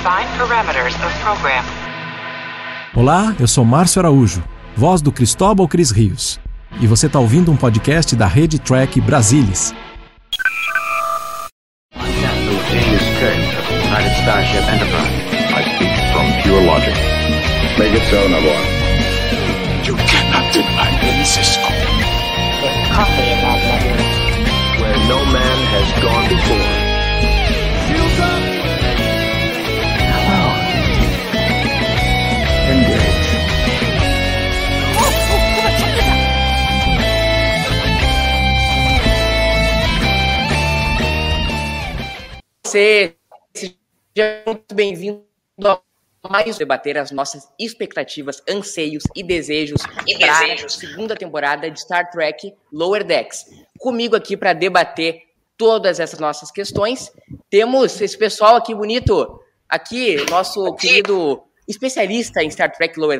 Define parameters of program. Olá, eu sou Márcio Araújo, voz do Cristóbal Cris Rios. E você está ouvindo um podcast da Rede Track Brasilis. Make it so, number one. You cannot deny me, Cisco. coffee in that letter. Where no man has gone before. Você seja muito bem-vindo a mais debater as nossas expectativas, anseios e desejos para a segunda temporada de Star Trek Lower Decks. Comigo aqui para debater todas essas nossas questões, temos esse pessoal aqui bonito, aqui, nosso querido especialista em Star Trek Lower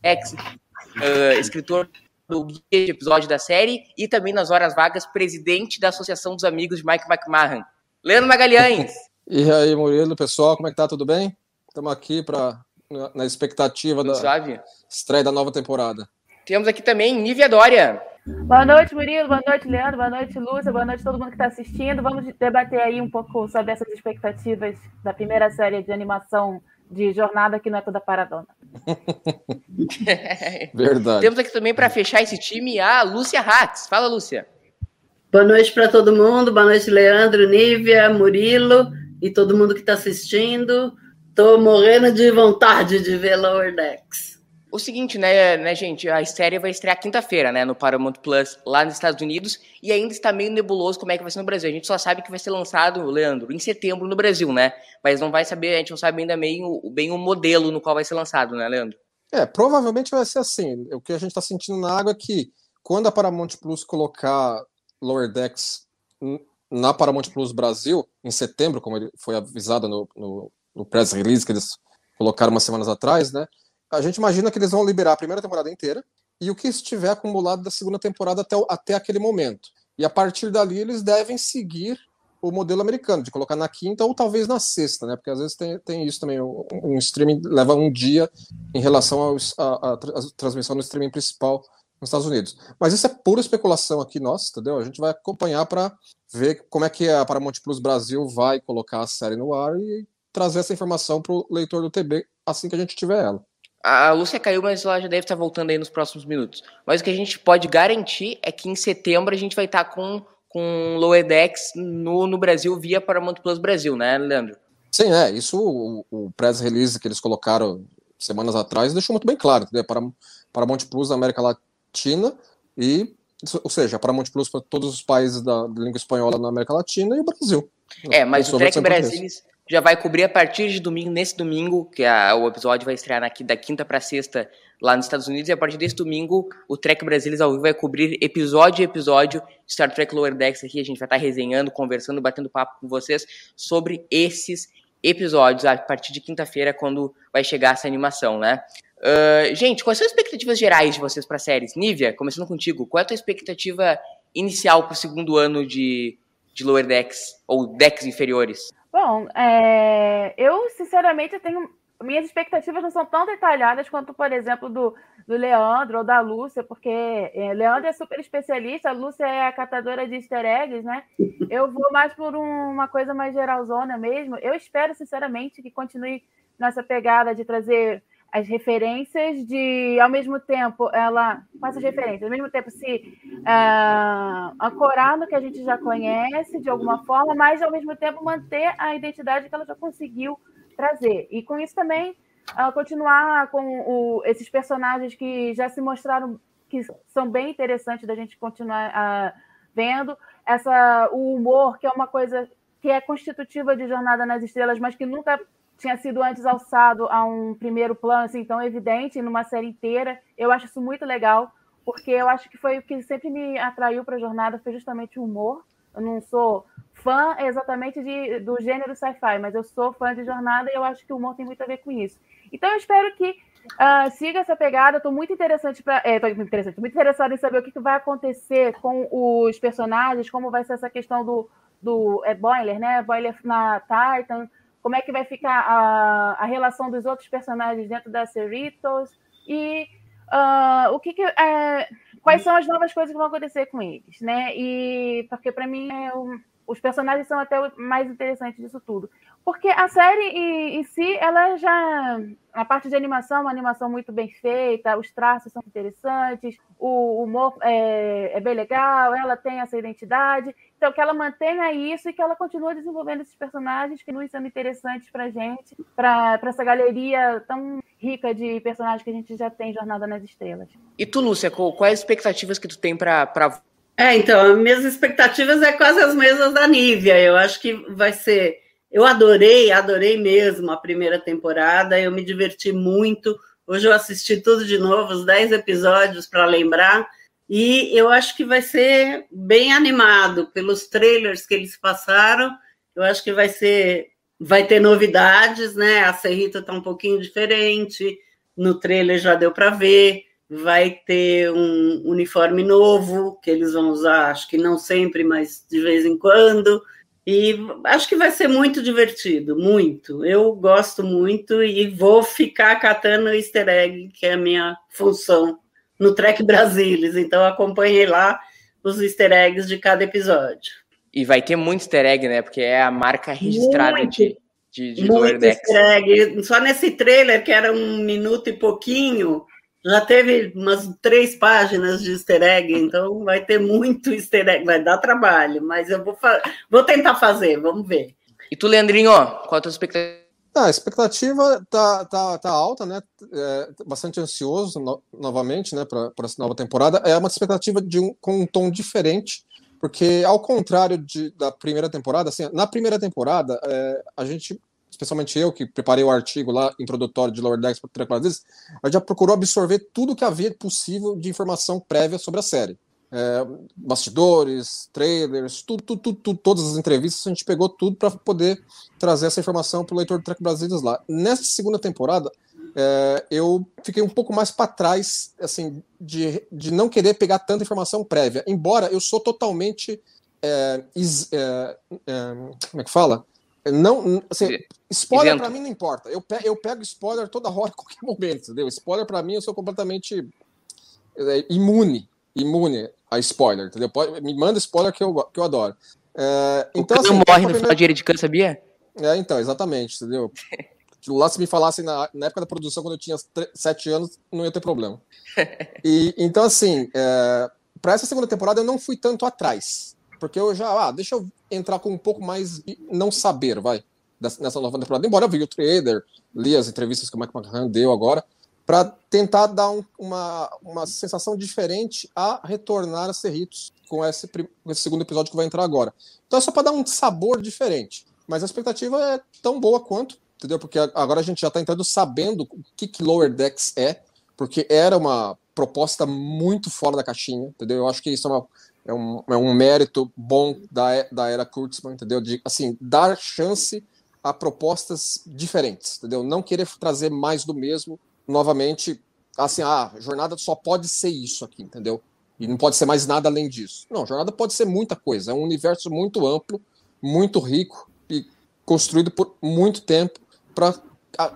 Decks, uh, escritor do guia de episódio da série e também nas horas vagas, presidente da Associação dos Amigos de Mike McMahon. Leandro Magalhães. E aí, Murilo, pessoal, como é que tá? Tudo bem? Estamos aqui para na expectativa da Suave. estreia da nova temporada. Temos aqui também Nívia Dória. Boa noite, Murilo. Boa noite, Leandro. Boa noite, Lúcia. Boa noite a todo mundo que está assistindo. Vamos debater aí um pouco sobre essas expectativas da primeira série de animação de Jornada que não é toda paradona. Verdade. Temos aqui também para fechar esse time a Lúcia Hatz. Fala, Lúcia. Boa noite para todo mundo. Boa noite, Leandro, Nívia, Murilo e todo mundo que está assistindo. Tô morrendo de vontade de ver Lower Decks. O seguinte, né, né, gente? A série vai estrear quinta-feira, né, no Paramount Plus, lá nos Estados Unidos, e ainda está meio nebuloso como é que vai ser no Brasil. A gente só sabe que vai ser lançado, Leandro, em setembro no Brasil, né? Mas não vai saber, a gente não sabe ainda meio, bem o modelo no qual vai ser lançado, né, Leandro? É, provavelmente vai ser assim. O que a gente está sentindo na água é que quando a Paramount Plus colocar Lower Decks na Paramount Plus Brasil, em setembro, como ele foi avisado no, no, no press release que eles colocaram umas semanas atrás, né? A gente imagina que eles vão liberar a primeira temporada inteira e o que estiver acumulado da segunda temporada até, até aquele momento. E a partir dali eles devem seguir o modelo americano, de colocar na quinta ou talvez na sexta, né? Porque às vezes tem, tem isso também. Um, um streaming leva um dia em relação à transmissão no streaming principal nos Estados Unidos. Mas isso é pura especulação aqui, nossa, entendeu? A gente vai acompanhar para ver como é que a Paramount Plus Brasil vai colocar a série no ar e trazer essa informação para o leitor do TB assim que a gente tiver ela. A Lúcia caiu, mas ela já deve estar voltando aí nos próximos minutos. Mas o que a gente pode garantir é que em setembro a gente vai estar com, com Lower Decks no, no Brasil via Paramount Plus Brasil, né, Leandro? Sim, é, isso o, o press release que eles colocaram semanas atrás deixou muito bem claro, entendeu? Para Paramount Plus na América Latina e, ou seja, Paramount Plus para todos os países da, língua espanhola na América Latina e o Brasil. É, mas o Trek Brasilis já vai cobrir a partir de domingo, nesse domingo, que a- o episódio vai estrear aqui da quinta para sexta lá nos Estados Unidos, e a partir desse domingo o Trek Brasilis ao vivo vai cobrir episódio a episódio de Star Trek Lower Decks aqui, a gente vai estar resenhando, conversando, batendo papo com vocês sobre esses episódios a partir de quinta-feira, quando vai chegar essa animação, né? Ah, gente, quais são as expectativas gerais de vocês para séries? Nívia, começando contigo, qual é a tua expectativa inicial para o segundo ano de, de Lower Decks, ou Decks inferiores? Bom, é, eu sinceramente tenho. Minhas expectativas não são tão detalhadas quanto, por exemplo, do, do Leandro ou da Lúcia, porque é, Leandro é super especialista, a Lúcia é a catadora de easter eggs, né? Eu vou mais por um- uma coisa mais geralzona mesmo. Eu espero, sinceramente, que continue nessa pegada de trazer as referências de, ao mesmo tempo, ela, com essas referências, ao mesmo tempo se ah, ancorar no que a gente já conhece de alguma forma, mas ao mesmo tempo manter a identidade que ela já conseguiu trazer. E com isso também ah, continuar com o- esses personagens que já se mostraram que são bem interessantes da gente continuar ah, vendo. Essa, o humor, que é uma coisa que é constitutiva de Jornada nas Estrelas, mas que nunca tinha sido antes alçado a um primeiro plano assim tão evidente numa série inteira. Eu acho isso muito legal, porque eu acho que foi o que sempre me atraiu para a jornada foi justamente o humor. Eu não sou fã exatamente de, do gênero sci-fi, mas eu sou fã de jornada e eu acho que o humor tem muito a ver com isso. Então eu espero que ah, siga essa pegada. Estou muito interessante para, é, muito interessante, muito interessada em saber o que, que vai acontecer com os personagens, como vai ser essa questão do do é Boiler, né? Boiler na Titan, como é que vai ficar a, a relação dos outros personagens dentro da Cerritos e uh, o que, que é, quais são as novas coisas que vão acontecer com eles, né? E porque para mim é um, os personagens são até mais interessante disso tudo. Porque a série em, si, ela já. A parte de animação, uma animação muito bem feita, os traços são interessantes, o humor é, é, bem legal, ela tem essa identidade. Então, que ela mantenha isso e que ela continue desenvolvendo esses personagens que não são interessantes pra gente, para essa galeria tão rica de personagens que a gente já tem Jornada nas Estrelas. E tu, Lúcia, quais expectativas que tu tem para. É, então, minhas expectativas é quase as mesmas da Nívia. Eu acho que vai ser eu adorei, adorei mesmo a primeira temporada, eu me diverti muito. Hoje eu assisti tudo de novo, os 10 episódios para lembrar, e eu acho que vai ser bem animado pelos trailers que eles passaram. Eu acho que vai ser, vai ter novidades, né? A Serrita está um pouquinho diferente, no trailer já deu para ver. Vai ter um uniforme novo que eles vão usar, acho que não sempre, mas de vez em quando. E acho que vai ser muito divertido, muito. Eu gosto muito e vou ficar catando o easter egg, que é a minha função no Trek Brasilis. Então acompanhei lá os easter eggs de cada episódio. E vai ter muito easter egg, né? Porque é a marca registrada muito, de, de, de muito easter egg. Só nesse trailer, que era um minuto e pouquinho, já teve umas três páginas de easter egg, então vai ter muito easter egg, vai dar trabalho, mas eu vou, vou tentar fazer, vamos ver. E tu, Leandrinho, qual a tua expectativa? Ah, a expectativa tá, tá, tá alta, né? É, bastante ansioso no, novamente, né, para essa nova temporada. É uma expectativa de um, com um tom diferente, porque ao contrário de, da primeira temporada, assim, na primeira temporada é, a gente especialmente eu, que preparei o artigo lá, introdutório de Lower Decks para Tranquilizes, a gente já procurou absorver tudo que havia possível de informação prévia sobre a série. É, bastidores, trailers, tudo, tudo, tudo, tudo, todas as entrevistas, a gente pegou tudo para poder trazer essa informação para o leitor do Trek Brasileiros lá. Nessa segunda temporada, é, eu fiquei um pouco mais para trás, assim, de, de não querer pegar tanta informação prévia, embora eu sou totalmente é, is, é, é, como é que fala? Não, assim, spoiler para mim não importa. Eu, pe eu pego spoiler toda hora, em qualquer momento, entendeu? Spoiler para mim eu sou completamente é, imune, imune a spoiler, entendeu? Pode, me manda spoiler que eu, que eu adoro. É, então, assim, não morre no final de Ericano, sabia? É, então, exatamente, entendeu? Lá se me falassem na, na, época da produção, quando eu tinha sete anos, não ia ter problema. E, então, assim, é, para essa segunda temporada eu não fui tanto atrás. Porque eu já, ah, deixa eu entrar com um pouco mais de não saber, vai, nessa nova temporada. Embora eu vi o trailer, li as entrevistas que o Mike McCann deu agora, para tentar dar um, uma, uma sensação diferente a retornar a Cerritos com esse, com esse segundo episódio que vai entrar agora. Então é só para dar um sabor diferente. Mas a expectativa é tão boa quanto, entendeu? Porque agora a gente já está entrando sabendo o que, que Lower Decks é, porque era uma proposta muito fora da caixinha, entendeu? Eu acho que isso é uma, é um, é um mérito bom da, da era Kurtzman, entendeu? De, assim, dar chance a propostas diferentes, entendeu? Não querer trazer mais do mesmo novamente, assim, ah, a jornada só pode ser isso aqui, entendeu? E não pode ser mais nada além disso. Não, jornada pode ser muita coisa, é um universo muito amplo, muito rico e construído por muito tempo para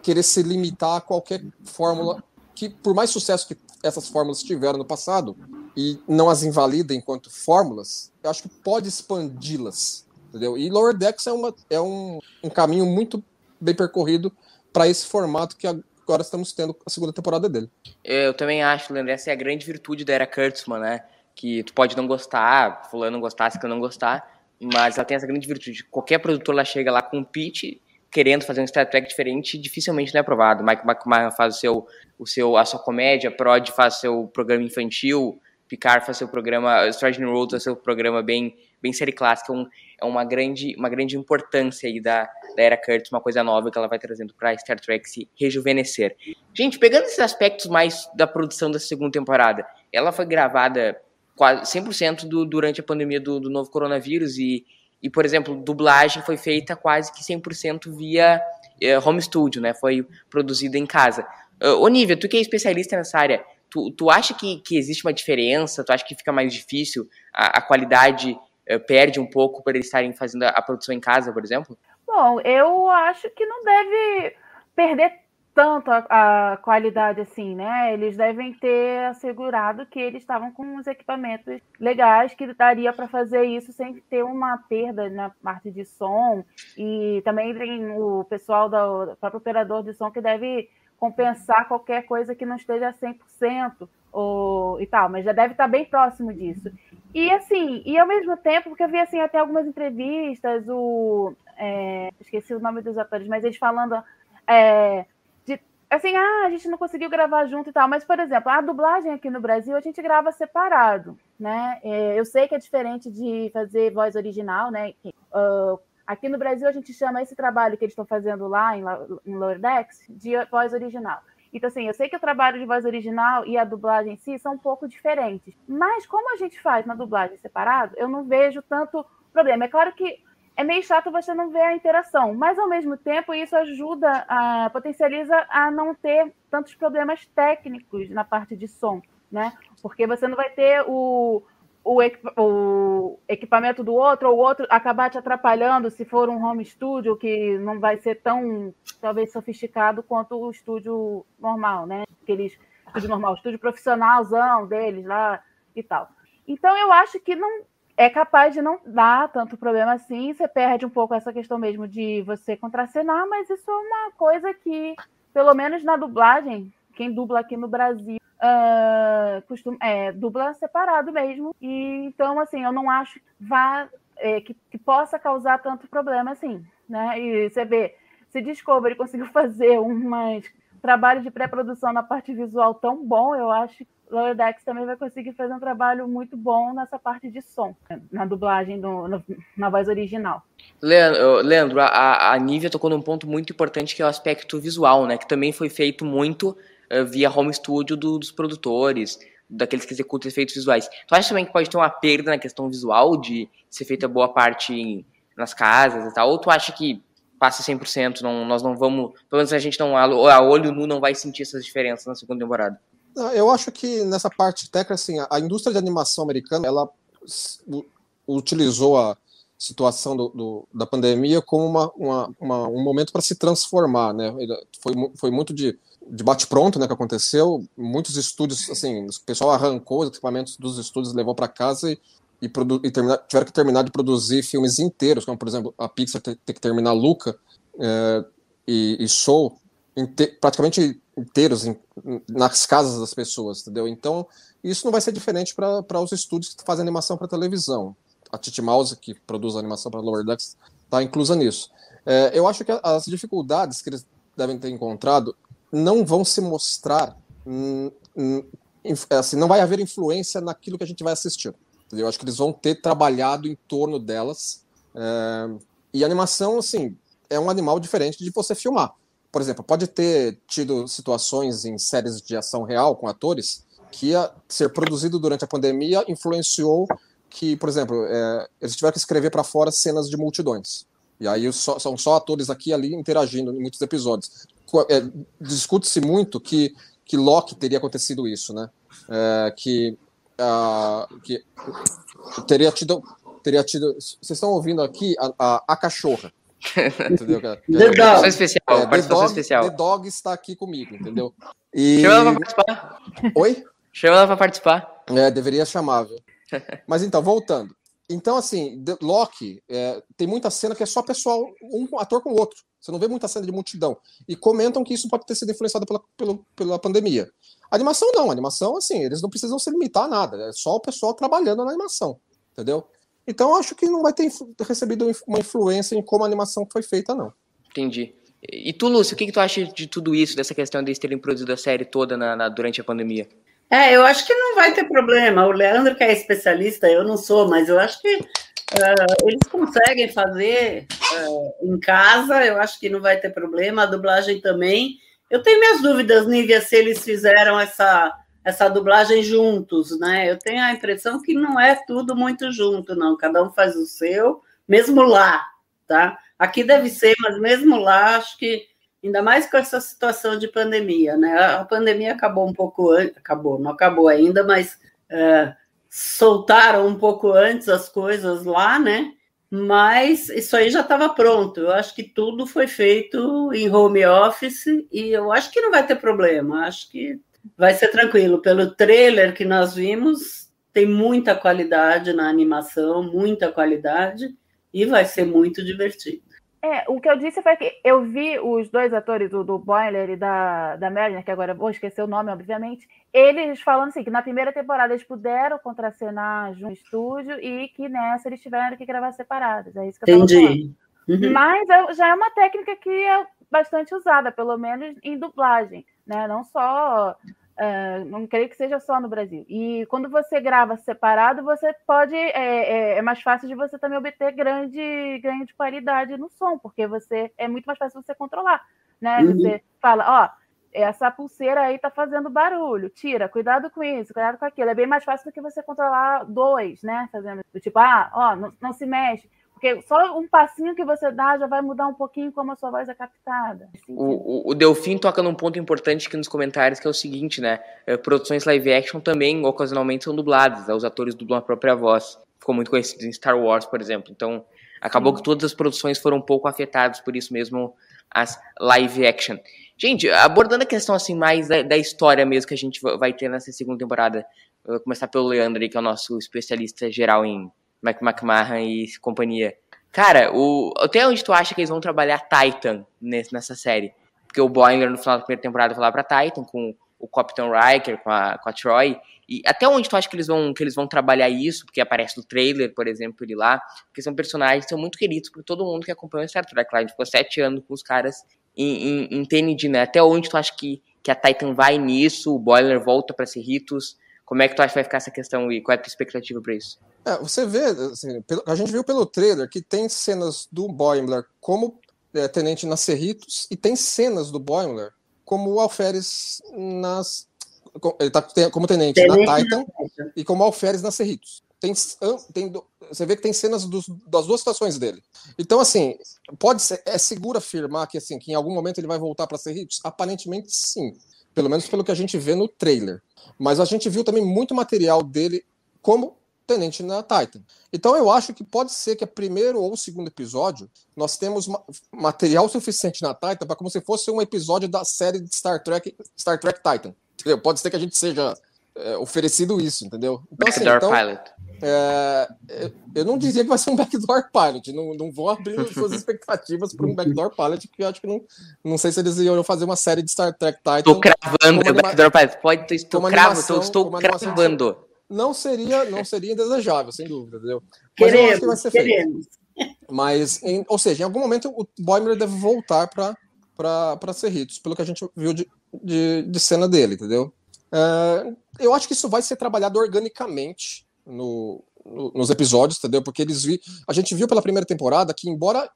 querer se limitar a qualquer fórmula que, por mais sucesso que essas fórmulas tiveram no passado, e não as invalida enquanto fórmulas, eu acho que pode expandi-las, entendeu? E Lower Decks é, uma, é um, um caminho muito bem percorrido para esse formato que agora estamos tendo a segunda temporada dele. Eu também acho, Leandro, essa é a grande virtude da era Kurtzman, né? Que tu pode não gostar, fulano não gostar, se não gostar, mas ela tem essa grande virtude. Qualquer produtor lá chega lá com um pitch querendo fazer um Star Trek diferente, dificilmente não é aprovado. Mike McMahon faz o seu, o seu, a sua comédia, Prod faz seu programa infantil, Picard faz seu programa, Strange New Worlds faz seu programa bem, bem série clássica, um, é uma grande, uma grande importância aí da, da era Curtis, uma coisa nova que ela vai trazendo para Star Trek se rejuvenescer. Gente, pegando esses aspectos mais da produção da segunda temporada, ela foi gravada quase 100% do, durante a pandemia do, do novo coronavírus e, e, por exemplo, dublagem foi feita quase que 100% via eh, home studio, né? Foi produzida em casa. Uh, Onívia, tu que é especialista nessa área, Tu, tu acha que, que existe uma diferença? Tu acha que fica mais difícil? A, a qualidade uh, perde um pouco por eles estarem fazendo a, a, produção em casa, por exemplo? Bom, eu acho que não deve perder tanto a, a, qualidade assim, né? Eles devem ter assegurado que eles estavam com os equipamentos legais que daria para fazer isso sem ter uma perda na parte de som. E também tem o pessoal do, do próprio operador de som que deve compensar qualquer coisa que não esteja 100% ou, e tal, mas já deve estar bem próximo disso. E assim, e ao mesmo tempo, porque eu vi assim até algumas entrevistas, o é, esqueci o nome dos atores, mas eles falando é, assim, ah, a gente não conseguiu gravar junto e tal, mas, por exemplo, a dublagem aqui no Brasil a gente grava separado, né? É, eu sei que é diferente de fazer voz original, né? Uh, aqui no Brasil a gente chama esse trabalho que eles estão fazendo lá em, em Lower Decks de voz original. Então, assim, eu sei que o trabalho de voz original e a dublagem em si são um pouco diferentes. Mas como a gente faz na dublagem separado, eu não vejo tanto problema. É claro que é meio chato você não ver a interação, mas ao mesmo tempo isso ajuda, a, potencializa a não ter tantos problemas técnicos na parte de som, né? Porque você não vai ter o, o, o equipamento do outro ou o outro acabar te atrapalhando se for um home studio que não vai ser tão, talvez, sofisticado quanto o estúdio normal, né? Aqueles estúdio normal, estúdio profissionalzão deles lá e tal. Então eu acho que não é capaz de não dar tanto problema assim. Você perde um pouco essa questão mesmo de você contracenar, mas isso é uma coisa que, pelo menos na dublagem, quem dubla aqui no Brasil uh, é, dubla separado mesmo. E então, assim, eu não acho que vá é, que, que, possa causar tanto problema assim, né? E você vê, se Discovery conseguiu fazer um trabalho de pré-produção na parte visual tão bom, eu acho que Lower Decks também vai conseguir fazer um trabalho muito bom nessa parte de som, na dublagem, do, no, na voz original. Leandro, Leandro a, a Nívia tocou num ponto muito importante que é o aspecto visual, né? Que também foi feito muito via home studio do, dos produtores, daqueles que executam efeitos visuais. Tu acha também que pode ter uma perda na questão visual de ser feita boa parte em, nas casas e tal? Ou tu acha que passa 100%, não, nós não vamos, pelo menos a gente não, a olho nu não vai sentir essas diferenças na segunda temporada? Eu acho que nessa parte técnica, assim, a indústria de animação americana, ela utilizou a situação do, do, da pandemia como uma, uma, uma um momento para se transformar, né? Foi, foi muito de, de bate-pronto, né, que aconteceu. Muitos estúdios, assim, o pessoal arrancou os equipamentos dos estúdios, levou para casa e, e, e terminar, tiveram que terminar de produzir filmes inteiros, como, por exemplo, a Pixar ter, que terminar Luca é, e, e Soul, praticamente inteiros em, nas casas das pessoas, entendeu? Então, isso não vai ser diferente para os estúdios que fazem animação para televisão. A Titi Mouse, que produz animação para Lower Decks, está inclusa nisso. É, eu acho que as dificuldades que eles devem ter encontrado não vão se mostrar, hum, assim, não vai haver influência naquilo que a gente vai assistir. Eu acho que eles vão ter trabalhado em torno delas. É, e animação, assim, é um animal diferente de você filmar por exemplo, pode ter tido situações em séries de ação real com atores que a ser produzido durante a pandemia influenciou que, por exemplo, é, eles tiveram que escrever para fora cenas de multidões. E aí só, são só atores aqui e ali interagindo em muitos episódios. É, Discute-se muito que, que Loki teria acontecido isso, né? É, que, uh, que teria tido. Teria tido. Vocês estão ouvindo aqui a, a, a cachorra. entendeu, cara? The Dog. especial, é, The Dog, especial. The Dog está aqui comigo, entendeu? E... Chama ela pra participar. Oi? Chama ela pra participar. É, deveria chamar, viu? Mas então, voltando. Então, assim, The Loki, é, tem muita cena que é só pessoal, um ator com o outro. Você não vê muita cena de multidão. E comentam que isso pode ter sido influenciado pela, pela, pela pandemia. Animação não, animação, assim, eles não precisam se limitar a nada. É só o pessoal trabalhando na animação. Entendeu? Então acho que não vai ter recebido uma influência em como a animação foi feita, não. Entendi. E tu, Lúcio, o que, que tu acha de tudo isso, dessa questão de eles terem produzido a série toda na, na, durante a pandemia? É, eu acho que não vai ter problema. O Leandro, que é especialista, eu não sou, mas eu acho que uh, eles conseguem fazer uh, em casa, eu acho que não vai ter problema. A dublagem também. Eu tenho minhas dúvidas, Nívia, se eles fizeram essa essa dublagem juntos, né? Eu tenho a impressão que não é tudo muito junto, não. Cada um faz o seu, mesmo lá, tá? Aqui deve ser, mas mesmo lá, acho que ainda mais com essa situação de pandemia, né? A pandemia acabou um pouco antes, acabou, não acabou ainda, mas é, soltaram um pouco antes as coisas lá, né? mas isso aí já estava pronto. Eu acho que tudo foi feito em home office e eu acho que não vai ter problema. Acho que vai ser tranquilo. Pelo trailer que nós vimos, tem muita qualidade na animação, muita qualidade e vai ser muito divertido. É, o que eu disse foi que eu vi os dois atores, o do Boiler e da, da Mariner, que agora vou esquecer o nome, obviamente, eles falando assim, que na primeira temporada eles puderam contracenar junto no estúdio e que nessa eles tiveram que gravar separados. É isso que eu Entendi. Uhum. Mas já é uma técnica que é bastante usada, pelo menos em dublagem, né? Não só Uh, não creio que seja só no Brasil. E quando você grava separado, você pode. É, é, é, mais fácil de você também obter grande ganho de qualidade no som, porque você é muito mais fácil você controlar. Né? Uhum. Você fala, ó, essa pulseira aí tá fazendo barulho, tira, cuidado com isso, cuidado com aquilo. É bem mais fácil do que você controlar dois, né? Fazendo tipo, ah, ó, não, não se mexe. Porque só um passinho que você dá já vai mudar um pouquinho como a sua voz é captada. O, o, o Delfim toca num ponto importante aqui nos comentários, que é o seguinte, né? É, produções live action também, ocasionalmente, são dubladas. Né? Os atores dublam a própria voz. Ficou muito conhecido em Star Wars, por exemplo. Então, acabou Sim. que todas as produções foram um pouco afetadas, por isso mesmo as live action. Gente, abordando a questão assim mais da, da história mesmo que a gente vai ter nessa segunda temporada, vou começar pelo Leandro, que é o nosso especialista geral em Mike McMahon e companhia. Cara, o, até onde tu acha que eles vão trabalhar Titan nesse, nessa série? Porque o Boiler no final da primeira temporada foi lá pra Titan, com o Capitão Riker, com a, com a Troy. E até onde tu acha que eles vão que eles vão trabalhar isso? Porque aparece no trailer, por exemplo, ele lá. Porque são personagens que são muito queridos por todo mundo que acompanha o Star Trek lá. A gente ficou sete anos com os caras em, em, em TND, né? Até onde tu acha que, que a Titan vai nisso? O Boiler volta para Cerritos? Como é que tu acha que vai ficar essa questão e qual é a tua expectativa para isso? É, você vê, assim, a gente viu pelo trailer que tem cenas do Boimler como é, tenente nas Cerritos e tem cenas do Boimler como o Alferes nas. Ele tá como tenente, tenente na Titan e como Alferes nas Cerritos. Tem, tem, você vê que tem cenas dos, das duas situações dele. Então, assim, pode ser. É seguro afirmar que, assim, que em algum momento ele vai voltar para Cerritos? Aparentemente, sim. Pelo menos pelo que a gente vê no trailer. Mas a gente viu também muito material dele como tenente na Titan. Então eu acho que pode ser que a primeiro ou segundo episódio nós temos material suficiente na Titan para como se fosse um episódio da série de Star Trek Star Trek Titan. Entendeu? Pode ser que a gente seja é, oferecido isso, entendeu? Então, assim, backdoor então, Pilot. É, eu não dizia que vai ser um backdoor pilot, não, não vou abrir suas expectativas para um backdoor pilot, porque eu acho que não, não sei se eles iam fazer uma série de Star Trek Titan. Estou cravando, o backdoor pilot, pode, estou, cravo, estou, estou cravando não seria, não seria indesejável, sem dúvida, entendeu? Mas queremos, eu acho que vai ser queremos. feito. Mas, em, ou seja, em algum momento o Boimler deve voltar para Cerritos, pelo que a gente viu de, de, de cena dele, entendeu? É, eu acho que isso vai ser trabalhado organicamente no, no, nos episódios, entendeu? Porque eles vi, a gente viu pela primeira temporada que, embora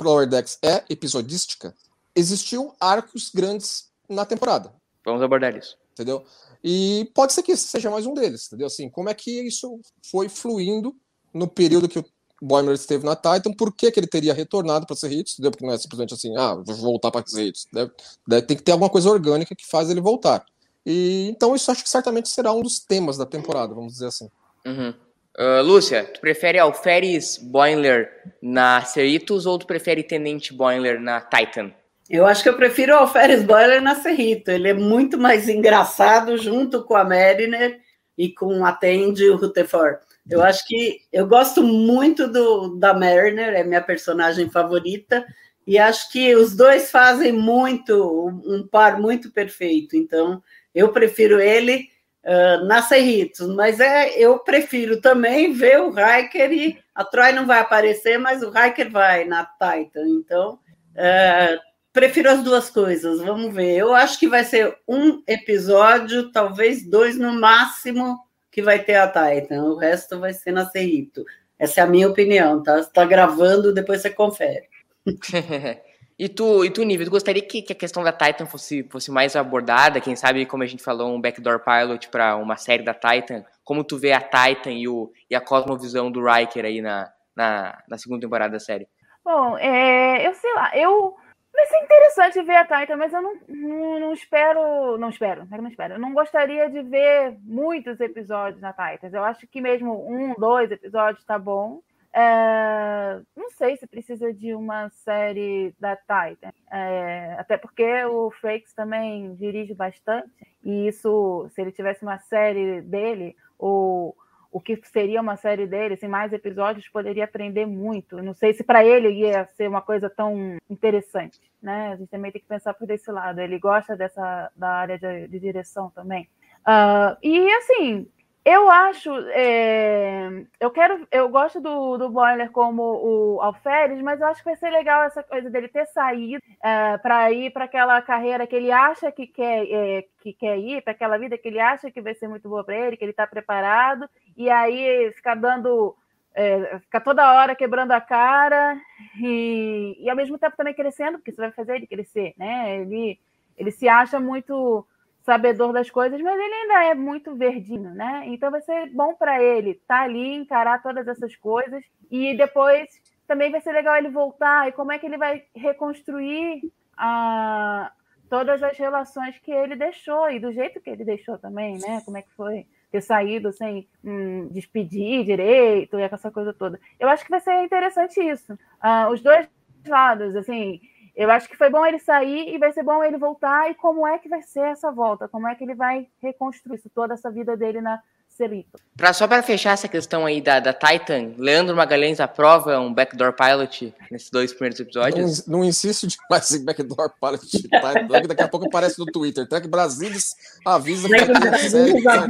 Lower Decks é episodística, existiu arcos grandes na temporada. Vamos abordar isso. Entendeu? E pode ser que esse seja mais um deles, entendeu? Assim, como é que isso foi fluindo no período que o Boimler esteve na Titan, por que, que ele teria retornado para Cerritos, entendeu? Porque não é simplesmente assim, ah, vou voltar para Cerritos. Deve, deve, tem que ter alguma coisa orgânica que faz ele voltar. E então isso acho que certamente será um dos temas da temporada, vamos dizer assim. Uhum. Uh, Lúcia, tu prefere Alferes Boimler na Cerritos ou tu prefere Tenente Boimler na Titan? Eu acho que eu prefiro o Alferes Boiler na Cerrito. Ele é muito mais engraçado junto com a Mariner e com a Tandy e o Rutherford. Eu acho que eu gosto muito do, da Mariner, é minha personagem favorita, e acho que os dois fazem muito, um par muito perfeito. Então, eu prefiro ele uh, na Cerritos, mas é, eu prefiro também ver o Riker e a Troy não vai aparecer, mas o Riker vai na Titan. Então, uh, prefiro as duas coisas. Vamos ver. Eu acho que vai ser um episódio, talvez dois no máximo, que vai ter a Titan. O resto vai ser na Cerrito. Essa é a minha opinião, tá? Você tá gravando, depois você confere. e tu, e tu, Nível, tu gostaria que, que, a questão da Titan fosse, fosse mais abordada? Quem sabe, como a gente falou, um backdoor pilot para uma série da Titan? Como tu vê a Titan e, o, e a cosmovisão do Riker aí na, na, na segunda temporada da série? Bom, é, eu sei lá, eu Vai ser interessante ver a Titan, mas eu não, não, não espero. Não espero, não espero. Eu não gostaria de ver muitos episódios na Titan. Eu acho que mesmo um, dois episódios tá bom. É, não sei se precisa de uma série da Titan, é, até porque o Frakes também dirige bastante, e isso, se ele tivesse uma série dele, ou o que seria uma série dele, assim, mais episódios, poderia aprender muito. Não sei se para ele ia ser uma coisa tão interessante, né? A gente também tem que pensar por esse lado. Ele gosta dessa da área de, de direção também. Uh, e assim, eu acho, é, eu quero, eu gosto do, do Boiler como o Alferes, mas eu acho que vai ser legal essa coisa dele ter saído é, para ir para aquela carreira que ele acha que quer, é, que quer ir, para aquela vida que ele acha que vai ser muito boa para ele, que ele está preparado, e aí ficar dando, é, ficar toda hora quebrando a cara e, e ao mesmo tempo também crescendo, porque isso vai fazer ele crescer, né? Ele, ele se acha muito sabedor das coisas, mas ele ainda é muito verdinho, né? Então vai ser bom para ele estar tá ali, encarar todas essas coisas e depois também vai ser legal ele voltar e como é que ele vai reconstruir a, todas as relações que ele deixou e do jeito que ele deixou também, né? Como é que foi ter saído sem hum, despedir direito e essa coisa toda. Eu acho que vai ser interessante isso. Uh, os dois lados, assim, eu acho que foi bom ele sair e vai ser bom ele voltar. E como é que vai ser essa volta? Como é que ele vai reconstruir isso, toda essa vida dele na Cerrito? Pra, só para fechar essa questão aí da, da Titan, Leandro Magalhães aprova um backdoor pilot nesses dois primeiros episódios? Não, não insiste demais em backdoor pilot de Titan, daqui a pouco aparece no Twitter. Trek Brasilis avisa que a série já,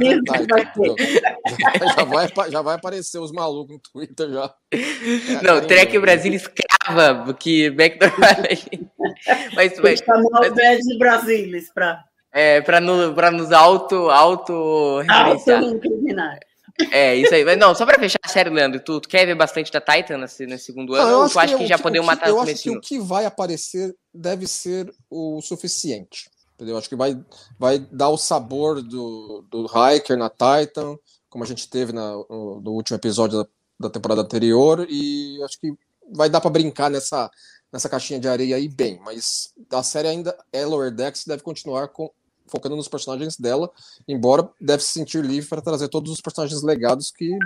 já, vai, já vai aparecer os malucos no Twitter já. É, não, Trek Brasilis crava que backdoor pilot. mas, mas, chamar o Bad Brasilis pra. É, para no, pra nos auto, auto referenciar. É, isso aí. Mas não, só pra fechar, sério, Leandro, tu, tu quer ver bastante da Titan nesse, nesse segundo ano? Não, ou tu acha que, que já podemos matar Eu acho que o que vai aparecer deve ser o suficiente. Entendeu? Acho que vai, vai dar o sabor do, do Hiker na Titan, como a gente teve na, no, no último episódio da, da temporada anterior, e acho que vai dar para brincar nessa, nessa caixinha de areia aí bem, mas a série ainda é Lower Decks deve continuar com, focando nos personagens dela, embora deve se sentir livre para trazer todos os personagens legados que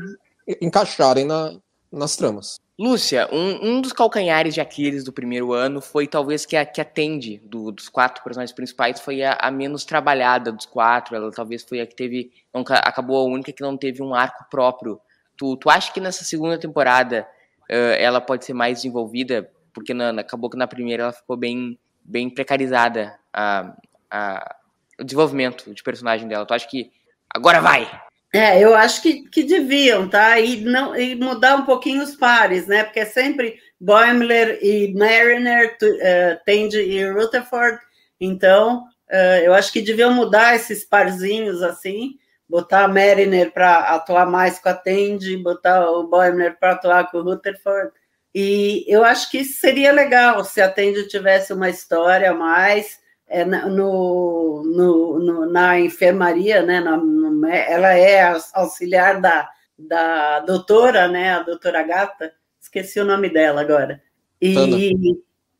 encaixarem na, nas tramas. Lúcia, um, um dos calcanhares de Aquiles do primeiro ano foi talvez que a que atende do, dos quatro personagens principais foi a, a, menos trabalhada dos quatro. Ela talvez foi a que teve. Acabou a única que não teve um arco próprio. Tu, tu acha que nessa segunda temporada uh, ela pode ser mais desenvolvida? Porque na, acabou que na primeira ela ficou bem, bem precarizada a, a, o desenvolvimento de personagem dela. Tu acha que agora vai? É, eu acho que, que deviam, tá? E, não, e mudar um pouquinho os pares, né? Porque é sempre Boimler e Mariner, uh, Tandy e Rutherford. Então, uh, eu acho que deviam mudar esses parzinhos assim, botar a Mariner para atuar mais com a Tandy, botar o Boimler para atuar com o Rutherford. E eu acho que seria legal se a Tandy tivesse uma história mais é, no, no, no, na enfermaria, né? Na, no, ela é auxiliar da, da doutora, né? A doutora Gata, esqueci o nome dela agora. E Tana.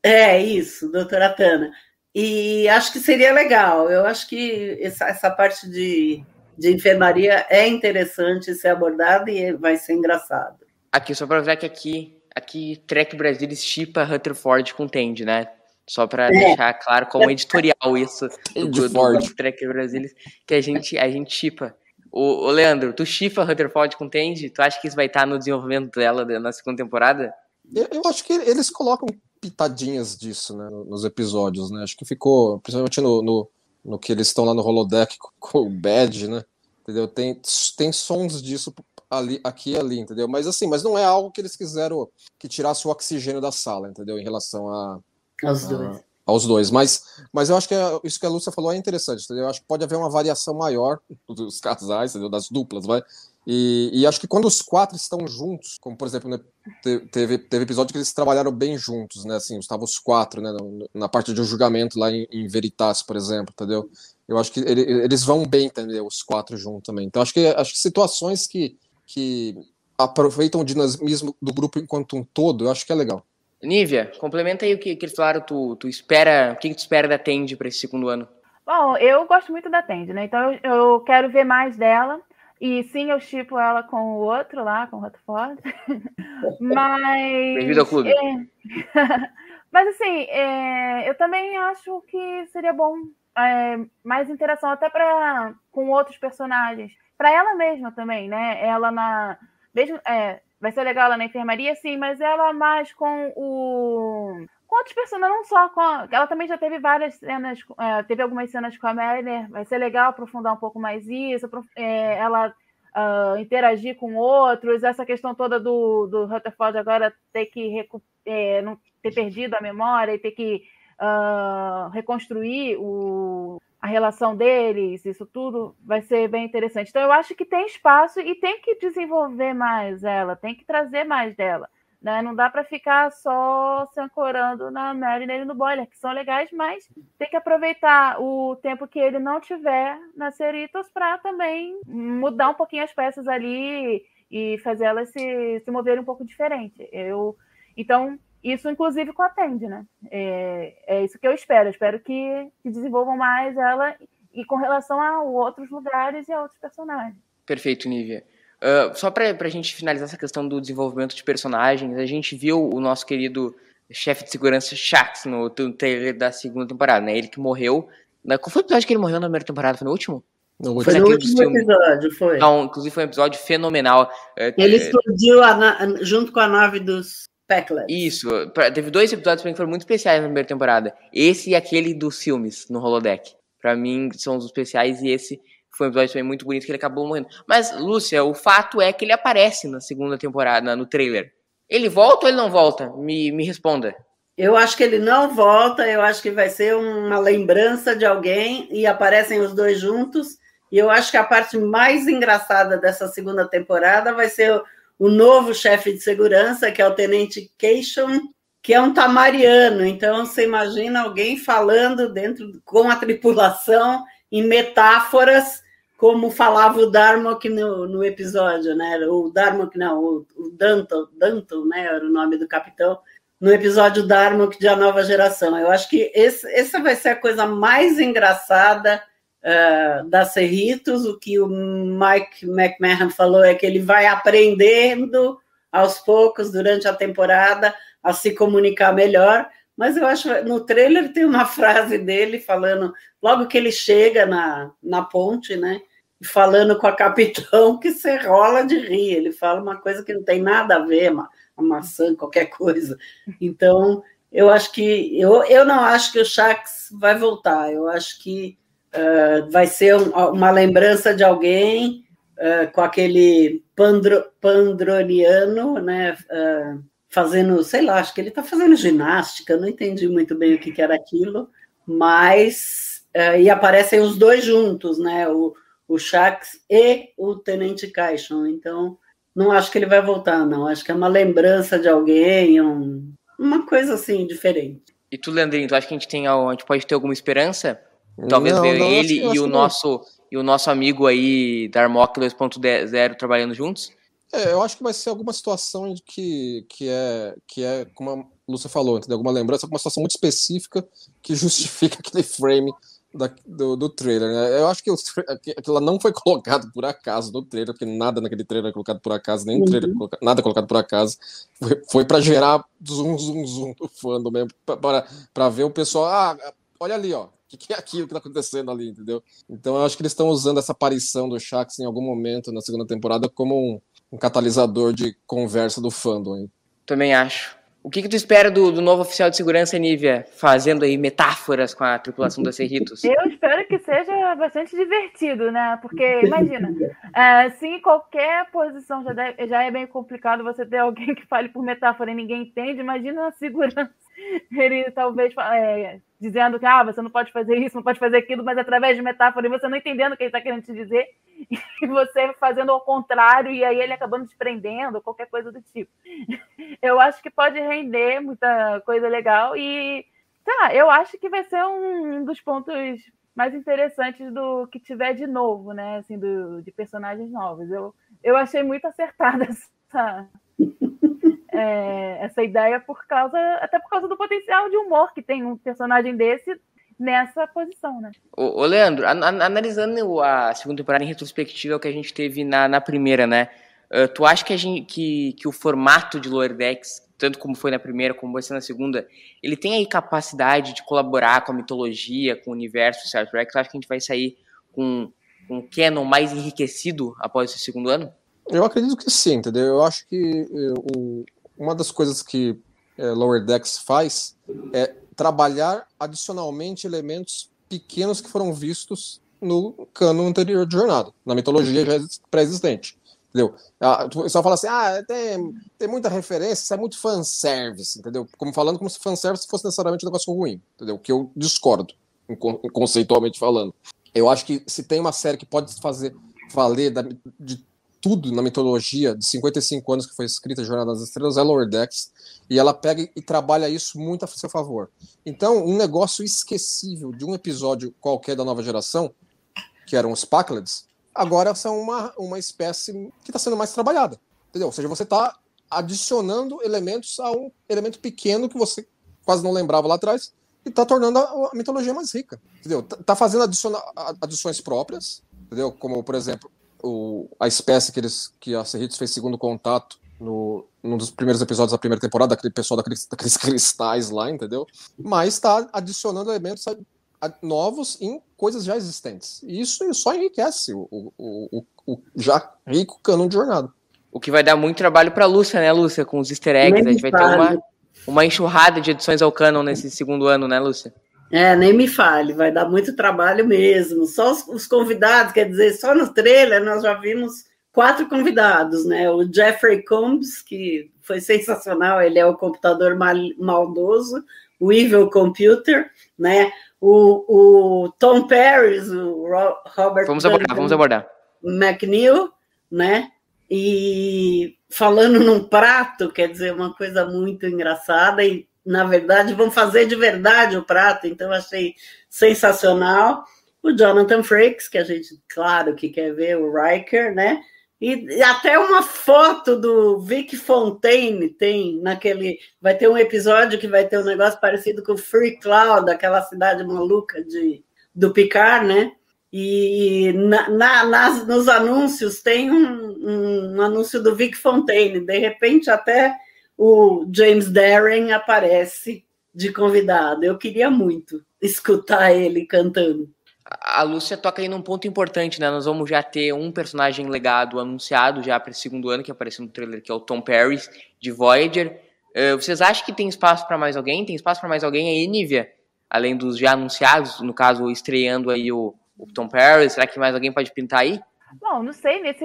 é isso, doutora Tana. E acho que seria legal. Eu acho que essa, essa parte de, de enfermaria é interessante ser abordada e vai ser engraçado. Aqui, só para ver que aqui, aqui Trek Brasil chipa Rutherford com Tende, né? Só para é. deixar claro como editorial isso do, do, do Trek Brasil, que a gente, a gente chipa. O, o, Leandro, tu chipa Rutherford com Tende? Tu acha que isso vai estar no desenvolvimento dela na segunda temporada? Eu, eu acho que eles colocam pitadinhas disso, né, nos episódios, né? Acho que ficou, principalmente no, no, no que eles estão lá no holodeck com, com o Badge, né? Entendeu? Tem, tem sons disso ali, aqui e ali, entendeu? Mas assim, mas não é algo que eles quiseram que tirasse o oxigênio da sala, entendeu? Em relação a, aos dois. Aos dois. Mas, mas eu acho que é, isso que a Lúcia falou é interessante, entendeu? Eu acho que pode haver uma variação maior dos casais, entendeu? das duplas, vai. E, e, acho que quando os quatro estão juntos, como por exemplo, né, teve, teve episódio que eles trabalharam bem juntos, né? Assim, estavam os quatro, né? Na parte de um julgamento lá em, em Veritas, por exemplo, entendeu? Eu acho que ele, eles vão bem, entendeu? Os quatro juntos também. Então acho que acho que situações que, que aproveitam o dinamismo do grupo enquanto um todo, eu acho que é legal. Nívia, complementa aí o que, que eles falaram, tu, tu espera, o que, que tu espera da Tende para esse segundo ano? Bom, eu gosto muito da Tende, né? Então eu, eu, quero ver mais dela. E sim, eu chipo ela com o outro lá, com o Rutherford. Mas. Bem-vindo ao clube. É... Mas assim, é... eu também acho que seria bom é... mais interação até para com outros personagens. Para ela mesma também, né? Ela na. Mesmo, é, vai ser legal ela na enfermaria, sim, mas ela mais com o com outros personagens, não só com. Ela também já teve várias cenas, é, teve algumas cenas com a Melanie, vai ser legal aprofundar um pouco mais isso, é, ela uh, interagir com outros, essa questão toda do, do Rutherford agora ter que é, não ter perdido a memória e ter que uh, reconstruir o, a relação deles, isso tudo vai ser bem interessante. Então, eu acho que tem espaço e tem que desenvolver mais ela, tem que trazer mais dela. Né? Não dá para ficar só se ancorando na Marilyn e no Boiler, que são legais, mas tem que aproveitar o tempo que ele não tiver na Cerritos para também mudar um pouquinho as peças ali e fazer elas se, se moverem um pouco diferente. Eu, então, isso inclusive com a Tende, né? É, é isso que eu espero. Eu espero que, que desenvolvam mais ela e com relação a outros lugares e a outros personagens. Perfeito, Nívia. Uh, só para a gente finalizar essa questão do desenvolvimento de personagens, a gente viu o nosso querido chefe de segurança Shax no trailer da segunda temporada, né? Ele que morreu. Né? Qual foi o episódio que ele morreu na primeira temporada? Foi no último? No foi no último episódio, foi. Não, inclusive foi um episódio fenomenal. É, ele explodiu junto com a nave dos Isso, teve dois episódios que foram muito especiais na primeira temporada. Esse e aquele dos filmes no holodeck. Para mim são os especiais e esse foi um episódio também muito bonito que ele acabou morrendo. Mas, Lúcia, o fato é que ele aparece na segunda temporada, no trailer. Ele volta ou ele não volta? Me, me responda. Eu acho que ele não volta, eu acho que vai ser uma lembrança de alguém e aparecem os dois juntos. E eu acho que a parte mais engraçada dessa segunda temporada vai ser o, novo chefe de segurança, que é o Tenente Cation, que é um tamariano. Então, você imagina alguém falando dentro com a tripulação em metáforas como falava o Darmok no, no episódio, né? O Darmok, não, o, o Danton, né? Era o nome do capitão, no episódio Darmok de A Nova Geração. Eu acho que esse, essa vai ser a coisa mais engraçada uh, da Cerritos. O que o Mike McMahon falou é que ele vai aprendendo aos poucos durante a temporada a se comunicar melhor. Mas eu acho no trailer tem uma frase dele falando logo que ele chega na, na ponte, né? falando com a capitão que você rola de rir. Ele fala uma coisa que não tem nada a ver, uma, uma maçã, qualquer coisa. Então, eu acho que eu, eu não acho que o Shax vai voltar. Eu acho que uh, vai ser um, uma lembrança de alguém uh, com aquele pandro, pandroniano, né? Uh, fazendo, sei lá, acho que ele está fazendo ginástica. Não entendi muito bem o que, que era aquilo, mas e aparecem os dois juntos, né? O, o Shax e o Tenente Caixon. Então, não acho que ele vai voltar, não. Acho que é uma lembrança de alguém, um, uma coisa assim diferente. E tu, Leandrinho, tu acha que a gente, tem, a gente pode ter alguma esperança? Talvez não, ver não, ele acho, e o nosso e o nosso amigo aí da Armoc 2.0 trabalhando juntos? É, eu acho que vai ser alguma situação que, que, é, que é, como a Lúcia falou, entendeu? alguma lembrança, alguma situação muito específica que justifica aquele frame da, do, do trailer, né? Eu acho que aquilo não foi colocado por acaso no trailer, porque nada naquele trailer é colocado por acaso, nem uhum. trailer, nada é colocado por acaso. Foi, foi para gerar zoom, zoom, zoom do fandom mesmo, para ver o pessoal, ah, olha ali, ó, que, que, é aquilo que tá acontecendo ali, entendeu? Então eu acho que eles estão usando essa aparição do Shax em algum momento na segunda temporada como um, um catalisador de conversa do fandom. Hein? Também acho. O que, que tu espera do, do, novo oficial de segurança, Nívia, fazendo aí metáforas com a tripulação da Cerritos? Eu espero que seja bastante divertido, né? Porque, imagina, é, se em qualquer posição já, deve, já é bem complicado você ter alguém que fale por metáfora e ninguém entende, imagina a segurança. Ele talvez é, dizendo que ah, você não pode fazer isso, não pode fazer aquilo, mas através de metáfora e você não entendendo o que ele está querendo te dizer, e você fazendo ao contrário, e aí ele acabando te prendendo, qualquer coisa do tipo. Eu acho que pode render muita coisa legal e, sei lá, eu acho que vai ser um dos pontos mais interessantes do que tiver de novo, né? Assim, do, de personagens novos. Eu, eu achei muito acertada essa, é, essa ideia por causa, até por causa do potencial de humor que tem um personagem desse nessa posição, né? Ô, ô Leandro, an analisando a segunda temporada em retrospectiva, é o que a gente teve na, na primeira, né? Uh, tu acha que, a gente, que, que o formato de Lower Decks, tanto como foi na primeira, como vai ser na segunda, ele tem aí capacidade de colaborar com a mitologia, com o universo de Star Trek? Tu acha que a gente vai sair com, com um canon mais enriquecido após esse segundo ano? Eu acredito que sim, entendeu? Eu acho que eu, uma das coisas que é, Lower Decks faz é trabalhar adicionalmente elementos pequenos que foram vistos no cano anterior de jornada, na mitologia já pré-existente. Entendeu? Ah, o pessoal fala assim: ah, tem, tem muita referência, isso é muito fanservice, entendeu? Como falando como se fanservice fosse necessariamente um negócio ruim, entendeu? Que eu discordo, conceitualmente falando. Eu acho que se tem uma série que pode fazer valer da, de tudo na mitologia de 55 anos que foi escrita Jornada das Estrelas é Lower Decks, e ela pega e trabalha isso muito a seu favor. Então, um negócio esquecível de um episódio qualquer da nova geração, que eram os Packlets, agora são uma, uma espécie que está sendo mais trabalhada. Entendeu? Ou seja, você está adicionando elementos a um elemento pequeno que você quase não lembrava lá atrás e está tornando a, a, mitologia mais rica. Entendeu? Tá, tá fazendo adiciona, adições próprias, entendeu? Como, por exemplo, o, a espécie que, eles, que a Cerritos fez segundo contato no, num dos primeiros episódios da primeira temporada, aquele pessoal daqueles, daqueles cristais lá, entendeu? Mas está adicionando elementos a, a, novos em coisas já existentes. E isso só enriquece o, o, o, o já rico canon de jornada. O que vai dar muito trabalho para a Lúcia, né, Lúcia? Com os easter eggs. a gente vai ter uma, uma enxurrada de edições ao canon nesse segundo ano, né, Lúcia? É, nem me fale, vai dar muito trabalho mesmo. Só os, os, convidados, quer dizer, só no trailer nós já vimos quatro convidados, né? O Jeffrey Combs, que foi sensacional, ele é o computador mal, maldoso, o Evil Computer, né? O, o Tom Paris, o Robert. Vamos abordar, vamos abordar. McNeil, né? E falando num prato, quer dizer, uma coisa muito engraçada e na verdade, vão fazer de verdade o prato, então achei sensacional. O Jonathan Frakes, que a gente, claro, que quer ver, o Riker, né? E, até uma foto do Vic Fontaine tem naquele. Vai ter um episódio que vai ter um negócio parecido com Free Cloud, aquela cidade maluca de, do Picard, né? E na, na, nas, nos anúncios tem um, um anúncio do Vic Fontaine, de repente até o James Darren aparece de convidado. Eu queria muito escutar ele cantando. A Lúcia toca aí num ponto importante, né? Nós vamos já ter um personagem legado anunciado já para esse segundo ano, que apareceu no trailer, que é o Tom Paris, de Voyager. Uh, vocês acham que tem espaço para mais alguém? Tem espaço para mais alguém aí, Nívia? Além dos já anunciados, no caso, estreando aí o, o Tom Paris, será que mais alguém pode pintar aí? Bom, não sei, nesse,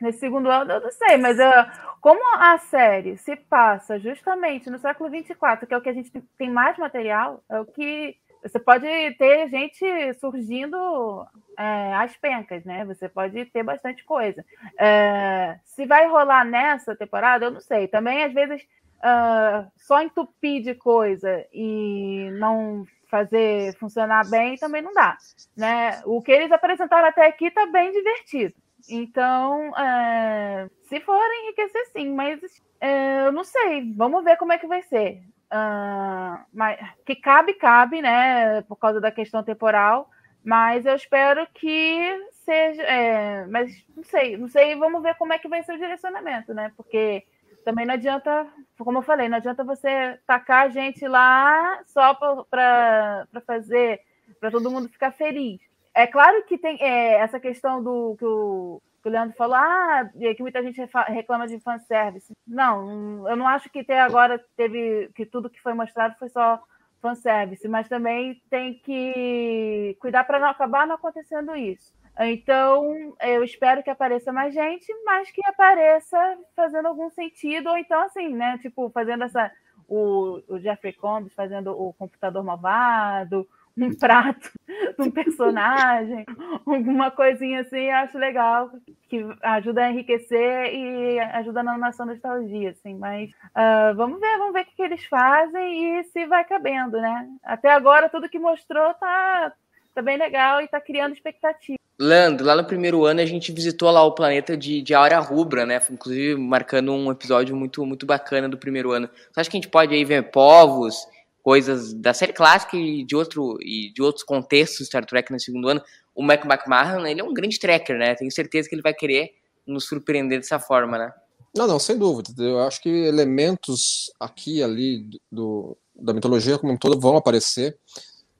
nesse segundo ano eu não sei, mas eu, como a série se passa justamente no século 24, que é o que a gente tem mais material, é o que você pode ter gente surgindo é, às pencas, né? Você pode ter bastante coisa. É, se vai rolar nessa temporada, eu não sei. Também, às vezes, uh, só entupir de coisa e não fazer funcionar bem também não dá. Né? O que eles apresentaram até aqui está bem divertido. Então, é, se for enriquecer, sim, mas é, eu não sei. Vamos ver como é que vai ser. Uh, mas, que cabe, cabe, né? Por causa da questão temporal. Mas eu espero que seja. É, mas não sei, não sei. Vamos ver como é que vai ser o direcionamento, né? Porque também não adianta, como eu falei, não adianta você tacar a gente lá só para fazer, para todo mundo ficar feliz. É claro que tem é, essa questão do que o, que o Leandro falou, ah, que muita gente reclama de fanservice. Não, eu não acho que até agora teve que tudo que foi mostrado foi só fanservice, mas também tem que cuidar para não acabar não acontecendo isso. Então, eu espero que apareça mais gente, mas que apareça fazendo algum sentido, ou então, assim, né? Tipo, fazendo essa. O, o Jeffrey Combs fazendo o computador malvado, um prato um personagem, alguma coisinha assim, eu acho legal, que ajuda a enriquecer e ajuda na nossa nostalgia, assim, mas uh, vamos ver, vamos ver o que, eles fazem e se vai cabendo, né? Até agora, tudo que mostrou tá, tá bem legal e tá criando expectativa. Lando, lá no primeiro ano a gente visitou lá o planeta de, de Aura Rubra, né? Inclusive marcando um episódio muito, muito bacana do primeiro ano. Você acha que a gente pode aí ver povos, coisas da série clássica e de, outro, e de outros contextos Star Trek no segundo ano. O Mike McMahon, ele é um grande tracker, né? Tenho certeza que ele vai querer nos surpreender dessa forma, né? Não, não, sem dúvida. Eu acho que elementos aqui ali do, da mitologia como um todo vão aparecer.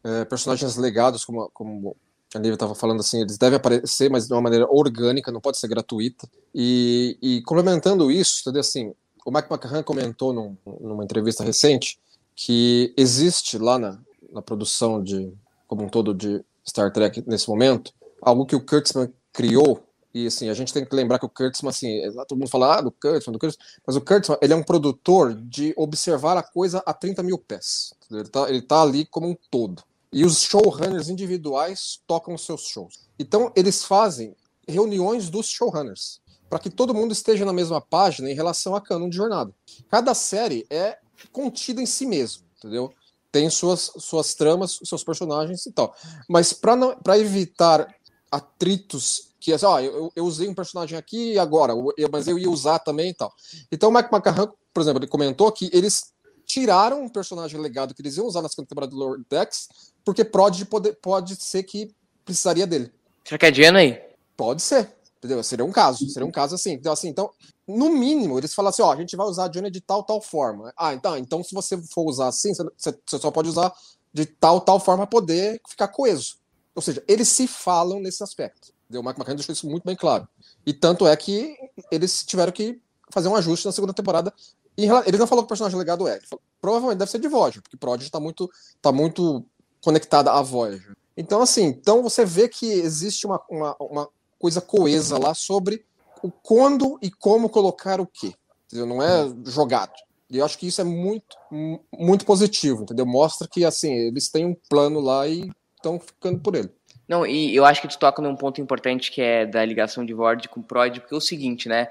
É, personagens legados, como, como a Nívia estava falando assim, eles devem aparecer, mas de uma maneira orgânica, não pode ser gratuita. E, e complementando isso, entendeu? assim, o Mike McCann comentou num, numa entrevista recente que existe lá na, na produção de como um todo de Star Trek nesse momento algo que o Kurtzman criou. E assim a gente tem que lembrar que o Kurtzman assim todo mundo fala ah, do Kurtzman, do Kurtzman. Mas o Kurtzman ele é um produtor de observar a coisa a 30 mil pés ele está ele tá ali como um todo. E os showrunners individuais tocam os seus shows. Então eles fazem reuniões dos showrunners para que todo mundo esteja na mesma página em relação a canon de jornada. Cada série é contida em si mesmo, entendeu? Tem suas, suas tramas, seus personagens e tal. Mas para evitar atritos que assim, ó, eu, eu, usei um personagem aqui e agora, eu, mas eu ia usar também e tal. Então o Mike McCarran, por exemplo, ele comentou que eles tiraram um personagem legado que eles iam usar na segunda temporada do Lord Dex, porque pode, pode, pode ser que precisaria dele. Será que é aí? Pode ser. Entendeu? Seria um caso, seria um caso assim. Então, assim, então, no mínimo, eles falam assim, ó, a gente vai usar a Johnny de tal, tal forma. Ah, então, então se você for usar assim, você, você só pode usar de tal, tal forma para poder ficar coeso. Ou seja, eles se falam nesse aspecto. Entendeu? O Mark McCann deixou isso muito bem claro. E tanto é que eles tiveram que fazer um ajuste na segunda temporada. Ele não falou que o personagem legado é. Falou, provavelmente deve ser de Voyager, porque Prodigy está muito, tá muito conectada à Voyager. Então, assim, então você vê que existe uma, uma, uma coisa coesa lá sobre o quando e como colocar o quê. Entendeu? Não é jogado. E eu acho que isso é muito, muito positivo, entendeu? Mostra que, assim, eles têm um plano lá e estão ficando por ele. Não, e eu acho que tu toca num ponto importante que é da ligação de Vord com Prod, porque é o seguinte, né?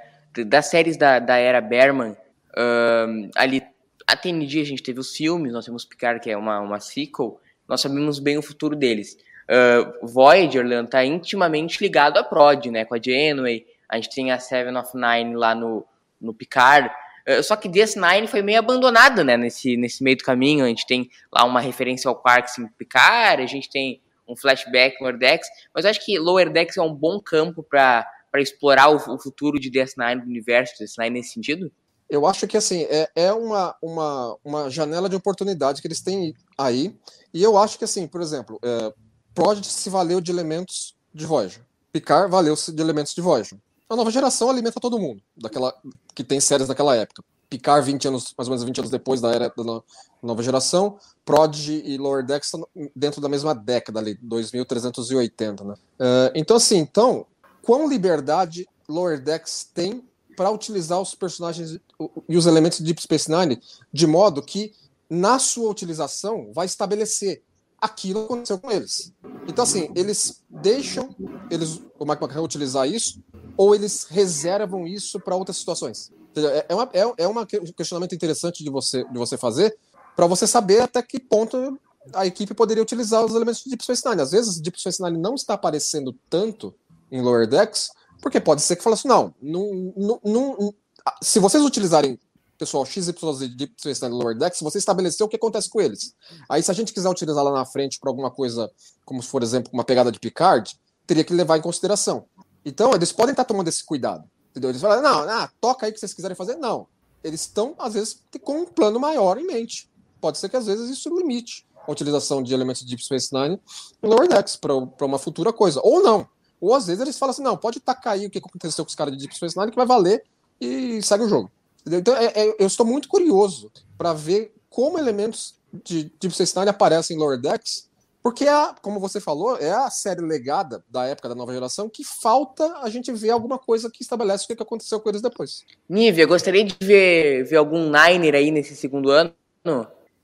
Das séries da, da era Berman, um, ali, a TNG a gente teve os filmes, nós temos Picard, que é uma, uma sequel, nós sabemos bem o futuro deles. Uh, Voyager está intimamente ligado à Prod, né? Com a Janeway. A gente tem a Seven of Nine lá no, no Picard. Uh, só que DS9 foi meio abandonada, né? Nesse, nesse meio do caminho. A gente tem lá uma referência ao Quarks em Picard. A gente tem um flashback no Lower Decks. Mas acho que Lower Decks é um bom campo para explorar o, o, futuro de DS9, do universo de DS9 nesse sentido. Eu acho que assim é, é uma, uma, uma janela de oportunidade que eles têm aí. E eu acho que assim, por exemplo, é, Prodigy se valeu de elementos de Voyager. Picard valeu-se de elementos de Voyager. A nova geração alimenta todo mundo, daquela que tem séries daquela época. Picard 20 anos, mais ou menos 20 anos depois da era da nova geração, Prodigy e Lower Decks estão dentro da mesma década ali, 2380, né? Uh, então assim, então, quão liberdade Lower Decks tem para utilizar os personagens e os elementos de Deep Space Nine de modo que na sua utilização vai estabelecer aquilo aconteceu com eles. Então, assim, eles deixam eles, o Mike McCann utilizar isso, ou eles reservam isso para outras situações. É, é, uma, é, é um questionamento interessante de você, de você fazer, para você saber até que ponto a equipe poderia utilizar os elementos de Deep Space Nine. Às vezes, Deep Space Nine não está aparecendo tanto em Lower Decks, porque pode ser que fale assim, não, não, não, não se vocês utilizarem pessoal XYZ de Nine Lower Decks, você estabeleceu o que acontece com eles. Aí, se a gente quiser utilizar lá na frente para alguma coisa, como por exemplo, uma pegada de Picard, teria que levar em consideração. Então, eles podem estar tá tomando esse cuidado. Entendeu? Eles falam, não, não, toca aí o que vocês quiserem fazer. Não. Eles estão, às vezes, com um plano maior em mente. Pode ser que, às vezes, isso limite a utilização de elementos de Deep Space Nine em Lower Decks para uma futura coisa. Ou não. Ou, às vezes, eles falam assim, não, pode tacar aí o que aconteceu com os caras de Deep Space Nine que vai valer e segue o jogo. Então, é, é, eu estou muito curioso para ver como elementos de Deep Space Nine aparecem em Lower Decks, porque, é, como você falou, é a série legada da época da nova geração que falta a gente ver alguma coisa que estabelece o que aconteceu com eles depois. Nívia, gostaria de ver, ver algum Niner aí nesse segundo ano?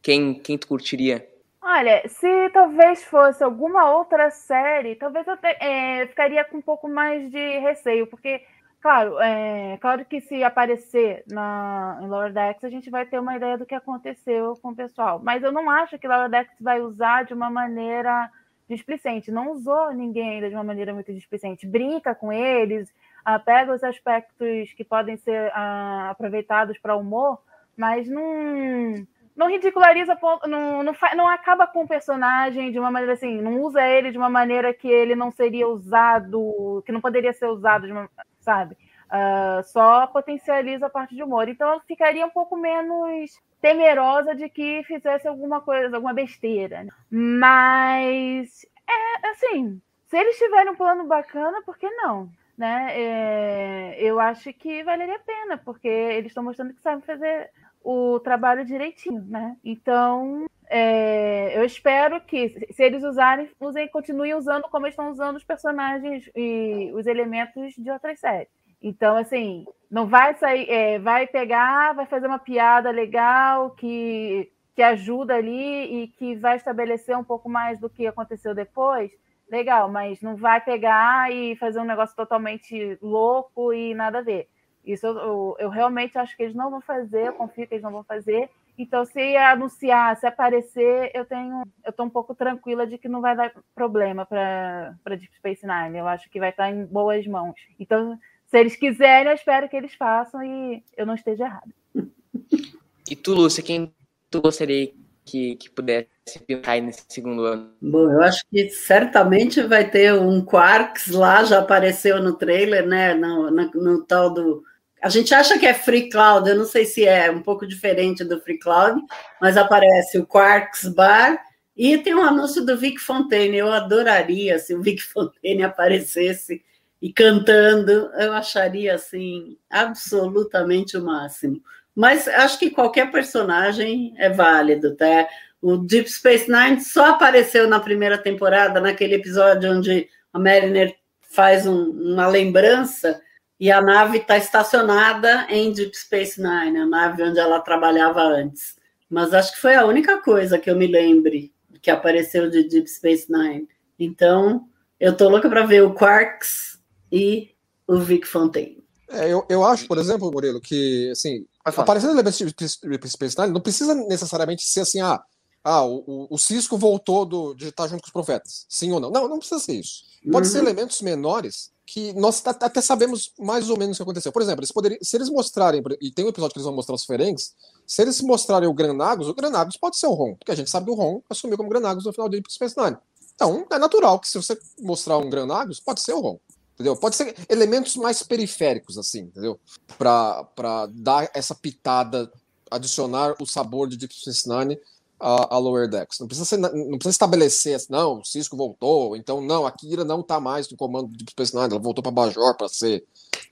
Quem, quem tu curtiria? Olha, se talvez fosse alguma outra série, talvez eu te, é, ficaria com um pouco mais de receio, porque Claro, é, claro que se aparecer na, em Lower Decks, a gente vai ter uma ideia do que aconteceu com o pessoal. Mas eu não acho que Lower Decks vai usar de uma maneira displicente. Não usou ninguém ainda de uma maneira muito displicente. Brinca com eles, ah, pega os aspectos que podem ser ah, aproveitados para humor, mas não, não ridiculariza, não, não, não acaba com o personagem de uma maneira assim, não usa ele de uma maneira que ele não seria usado, que não poderia ser usado, uma, sabe? Uh, só potencializa a parte de humor. Então eu ficaria um pouco menos temerosa de que fizesse alguma coisa, alguma besteira. Né? Mas é assim, se eles tiverem um plano bacana, por que não? Né? É, eu acho que valeria a pena, porque eles estão mostrando que sabem fazer o trabalho direitinho, né? Então, é, eu espero que, se eles usarem, usem, continuem usando como estão usando os personagens e os elementos de outras séries. Então, assim, não vai sair, é, vai pegar, vai fazer uma piada legal que, que ajuda ali e que vai estabelecer um pouco mais do que aconteceu depois. Legal, mas não vai pegar e fazer um negócio totalmente louco e nada a ver. Isso eu, eu, eu, realmente acho que eles não vão fazer, eu confio que eles não vão fazer. Então, se anunciar, se aparecer, eu tenho, eu estou um pouco tranquila de que não vai dar problema para Deep Space Nine. Eu acho que vai estar em boas mãos. Então, se eles quiserem, eu espero que eles façam e eu não esteja errada. E tu, Lúcia, quem tu gostaria que, que pudesse pintar nesse segundo ano? Bom, eu acho que certamente vai ter um Quarks lá, já apareceu no trailer, né? No, no, no tal do a gente acha que é Free Cloud, eu não sei se é um pouco diferente do Free Cloud, mas aparece o Quarks Bar e tem um anúncio do Vic Fontaine. Eu adoraria se o Vic Fontaine aparecesse e cantando, eu acharia assim absolutamente o máximo. Mas acho que qualquer personagem é válido, tá? O Deep Space Nine só apareceu na primeira temporada, naquele episódio onde a Mariner faz um, uma lembrança e a nave está estacionada em Deep Space Nine, a nave onde ela trabalhava antes. Mas acho que foi a única coisa que eu me lembre que apareceu de Deep Space Nine. Então, eu tô louca para ver o Quarks e o Vic Fontaine. É, eu, eu acho, por exemplo, Murilo, que assim, aparecendo elementos de Deep Space Nine não precisa necessariamente ser assim, ah, ah o, o, o Cisco voltou do, de estar junto com os profetas. Sim ou não? Não, não precisa ser isso. Pode uhum. ser elementos menores que nós até sabemos mais ou menos o que aconteceu. Por exemplo, eles poderiam, se eles mostrarem, e tem um episódio que eles vão mostrar os Ferengs, se eles mostrarem o Granagos, o Granagos pode ser o Ron, porque a gente sabe que o Ron assumiu como Granagos no final de Deep Space Nine. Então, é natural que se você mostrar um Granagos, pode ser o Ron. Entendeu? Pode ser elementos mais periféricos, assim, entendeu? Para dar essa pitada, adicionar o sabor de Deep Space Nine a, a Lower Decks. Não precisa, ser, não precisa estabelecer, assim, não, o Cisco voltou, então não, a Kira não está mais no comando de Space Nine, ela voltou para Bajor para ser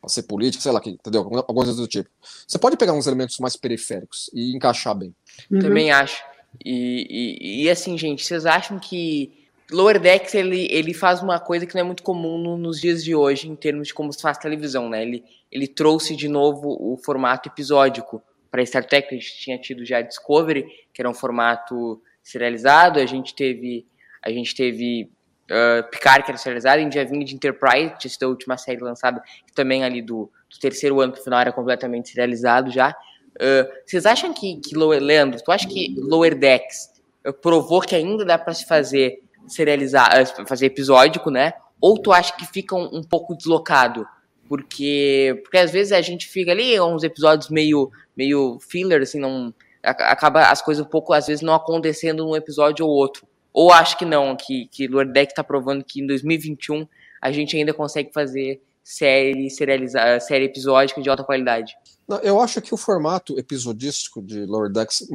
para ser política, sei lá, entendeu? Algumas coisas do tipo. Você pode pegar uns elementos mais periféricos e encaixar bem. Uhum. Também acho. E, e, e, assim, gente, vocês acham que Lower Decks ele, ele faz uma coisa que não é muito comum no, nos dias de hoje, em termos de como se faz televisão, né? Ele, ele trouxe de novo o formato episódico para Star Trek, a gente tinha tido já Discovery, que era um formato serializado, a gente teve a gente teve uh, Picard, que era serializado, a gente já vinha de Enterprise, que tinha a última série lançada, que também ali do, do terceiro ano pro final era completamente serializado já. Uh, vocês acham que, que Lower, Leandro, tu acha que Lower Decks uh, provou que ainda dá para se fazer serializar, fazer episódico, né? Ou tu acha que fica um, um pouco deslocado? Porque porque às vezes a gente fica ali uns episódios meio meio filler assim não acaba as coisas um pouco às vezes não acontecendo num episódio ou outro ou acho que não que que Lordeck está provando que em 2021 a gente ainda consegue fazer série serializar série episódica de alta qualidade eu acho que o formato episodístico de Lower Decks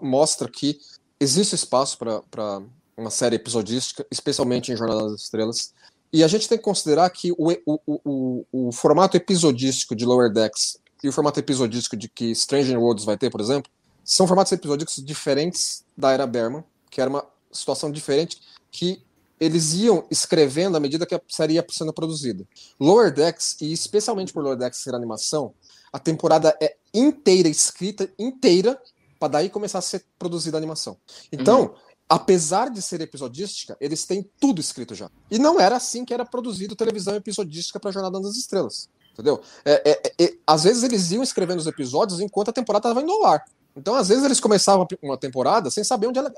mostra que existe espaço para uma série episodística, especialmente em Jornada das Estrelas. E a gente tem que considerar que o, o, o, o formato episodístico de Lower Decks e o formato episodístico de que Stranger Worlds vai ter, por exemplo, são formatos episódicos diferentes da era Berman, que era uma situação diferente que eles iam escrevendo à medida que a série ia sendo produzida. Lower Decks, e especialmente por Lower Decks ser animação, a temporada é inteira escrita, inteira, para daí começar a ser produzida a animação. Então, uhum apesar de ser episodística, eles têm tudo escrito já. E não era assim que era produzido televisão episodística para Jornada das Estrelas. Entendeu? É, é, é, às vezes eles iam escrevendo os episódios enquanto a temporada estava indo ao ar. Então, às vezes, eles começavam uma temporada sem saber onde ela,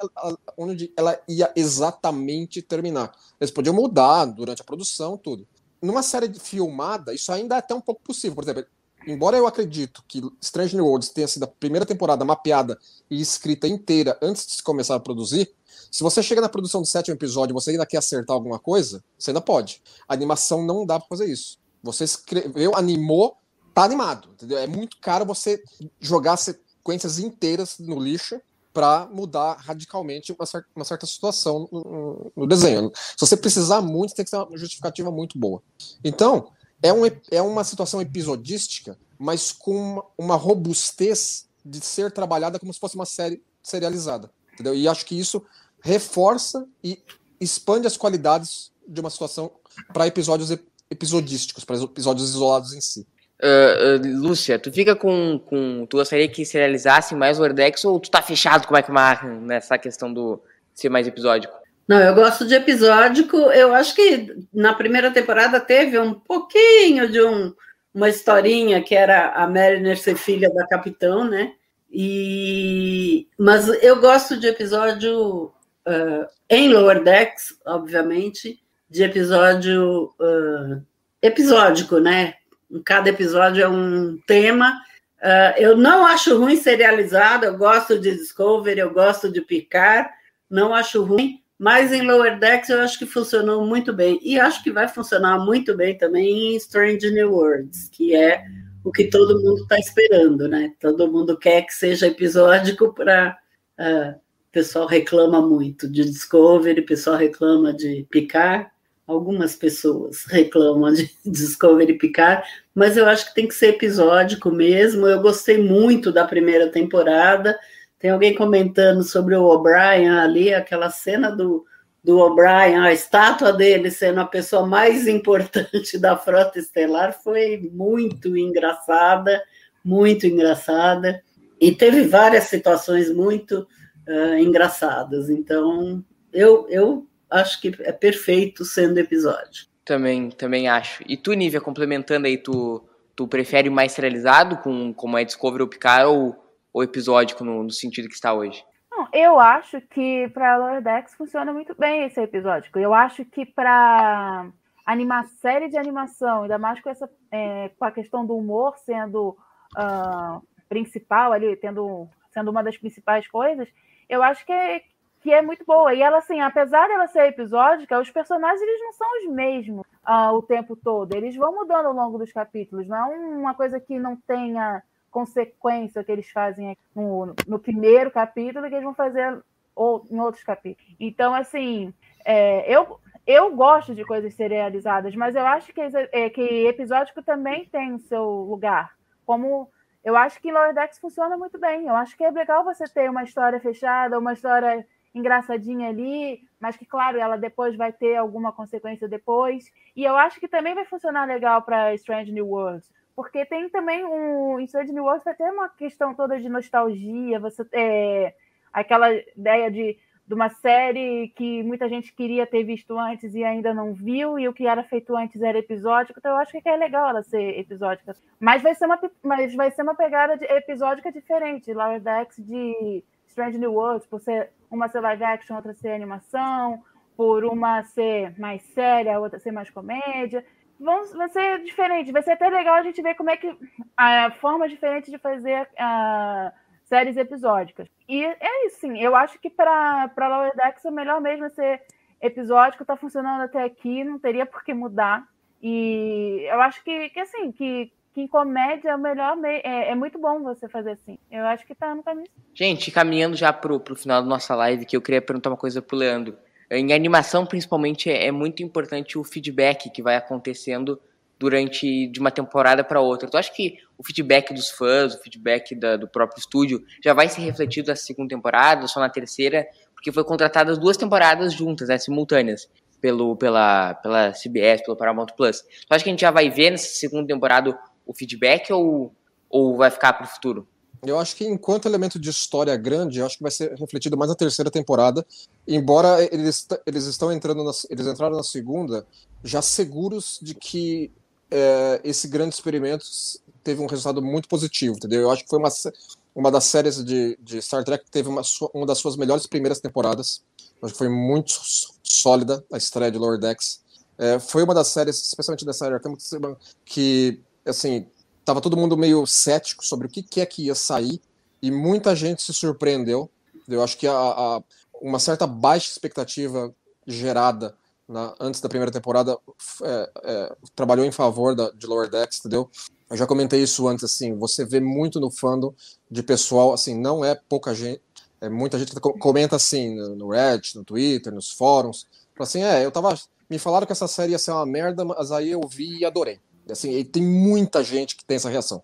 onde ela ia exatamente terminar. Eles podiam mudar durante a produção, tudo. Numa série filmada, isso ainda é até um pouco possível. Por exemplo, embora eu acredito que Strange New Worlds tenha sido a primeira temporada mapeada e escrita inteira antes de se começar a produzir, se você chega na produção do sétimo episódio e você ainda quer acertar alguma coisa, você ainda pode. A animação não dá para fazer isso. Você escreveu, animou, tá animado. Entendeu? É muito caro você jogar sequências inteiras no lixo para mudar radicalmente uma certa, uma certa situação no, no, desenho. Se você precisar muito, tem que ser uma justificativa muito boa. Então, é, um, é uma situação episodística, mas com uma, uma robustez de ser trabalhada como se fosse uma série serializada. Entendeu? E acho que isso reforça e expande as qualidades de uma situação para episódios episodísticos, para episódios isolados em si. Uh, uh, Lúcia, tu fica com, com. Tu gostaria que se realizasse mais o Wordex ou tu tá fechado com o Mike nessa questão do ser mais episódico? Não, eu gosto de episódico. Eu acho que na primeira temporada teve um pouquinho de um, uma historinha que era a Mariner ser filha da capitão, né? E mas eu gosto de episódio uh, em Lower Decks, obviamente, de episódio episódico, né? Cada episódio é um tema. Uh, eu não acho ruim serializado, eu gosto de Discovery, eu gosto de Picard, não acho ruim, mas em Lower Decks eu acho que funcionou muito bem. E acho que vai funcionar muito bem também em Strange New Worlds, que é o que todo mundo está esperando, né? Todo mundo quer que seja episódico para. Uh, ah, o pessoal reclama muito de Discovery, o pessoal reclama de Picard algumas pessoas reclamam de Discovery Picard, mas eu acho que tem que ser episódico mesmo. Eu gostei muito da primeira temporada. Tem alguém comentando sobre o O'Brien ali, aquela cena do, do O'Brien, a estátua dele sendo a pessoa mais importante da frota estelar, foi muito engraçada, muito engraçada. E teve várias situações muito uh, engraçadas. Então, eu, eu acho que é perfeito sendo episódio. Também, também acho. E tu, Nívia, complementando aí, tu, tu prefere mais serializado, com, como é Discovery ou Picard, ou, ou episódico no, no sentido que está hoje? Não, eu acho que para Lower Decks funciona muito bem esse episódico. Eu acho que para animar série de animação, ainda mais com essa é, com a questão do humor sendo uh, principal ali, tendo sendo uma das principais coisas, eu acho que é, que é muito boa. E ela, assim, apesar dela ser episódica, os personagens eles não são os mesmos uh, o tempo todo. Eles vão mudando ao longo dos capítulos. Não é uma coisa que não tenha consequência que eles fazem no, no primeiro capítulo que eles vão fazer ou, em outros capítulos. Então, assim, é, eu, eu gosto de coisas serializadas, mas eu acho que, é, que episódico também tem o seu lugar. Como eu acho que Lower Decks funciona muito bem. Eu acho que é legal você ter uma história fechada, uma história engraçadinha ali, mas que, claro, ela depois vai ter alguma consequência depois. E eu acho que também vai funcionar legal para Strange New Worlds, porque tem também um. Em Strange New Worlds vai ter uma questão toda de nostalgia, você é, aquela ideia de, de uma série que muita gente queria ter visto antes e ainda não viu, e o que era feito antes era episódico, então eu acho que é legal ela ser episódica. Mas vai ser uma, mas vai ser uma pegada de, episódica diferente, Lower Decks de Strange New Worlds, por ser uma ser live action, outra ser animação, por uma ser mais séria, outra ser mais comédia. Vão, vai ser diferente, vai ser até legal a gente ver como é que a forma diferente de fazer uh, séries episódicas. E é isso, sim. Eu acho que para Lower Decks o melhor mesmo é ser episódico, tá funcionando até aqui, não teria por que mudar. E eu acho que, que assim, que que em comédia é o melhor é, é, muito bom você fazer assim. Eu acho que tá no caminho. Gente, caminhando já pro, pro final da nossa live, que eu queria perguntar uma coisa pro Leandro. Em animação, principalmente, é, é muito importante o feedback que vai acontecendo durante de uma temporada para outra. Tu acha que o feedback dos fãs, o feedback da, do próprio estúdio, já vai ser refletido na segunda temporada, só na terceira? Porque foi contratadas duas temporadas juntas, né, simultâneas, pelo, pela, pela CBS, pelo Paramount Plus. Tu acha que a gente já vai ver nessa segunda temporada o feedback ou, ou vai ficar para o futuro? Eu acho que enquanto elemento de história grande, eu acho que vai ser refletido mais na terceira temporada, embora eles, eles estão entrando na, eles entraram na segunda já seguros de que é, esse grande experimento teve um resultado muito positivo, entendeu? Eu acho que foi uma, uma das séries de, de Star Trek que teve uma, uma das suas melhores primeiras temporadas. Eu acho que foi muito sólida a estreia de Lower Decks. É, foi uma das séries, especialmente dessa era que assim, tava todo mundo meio cético sobre o que, que é que ia sair, e muita gente se surpreendeu. Eu acho que a, a uma certa baixa expectativa gerada na, antes da primeira temporada é, é, trabalhou em favor da, de Lower Decks, entendeu? Eu já comentei isso antes, assim, você vê muito no fandom de pessoal, assim, não é pouca gente, é muita gente que comenta assim no Reddit, no Twitter, nos fóruns, assim, é, eu tava, me falaram que essa série ia ser uma merda, mas aí eu vi e adorei. Assim, e tem muita gente que tem essa reação,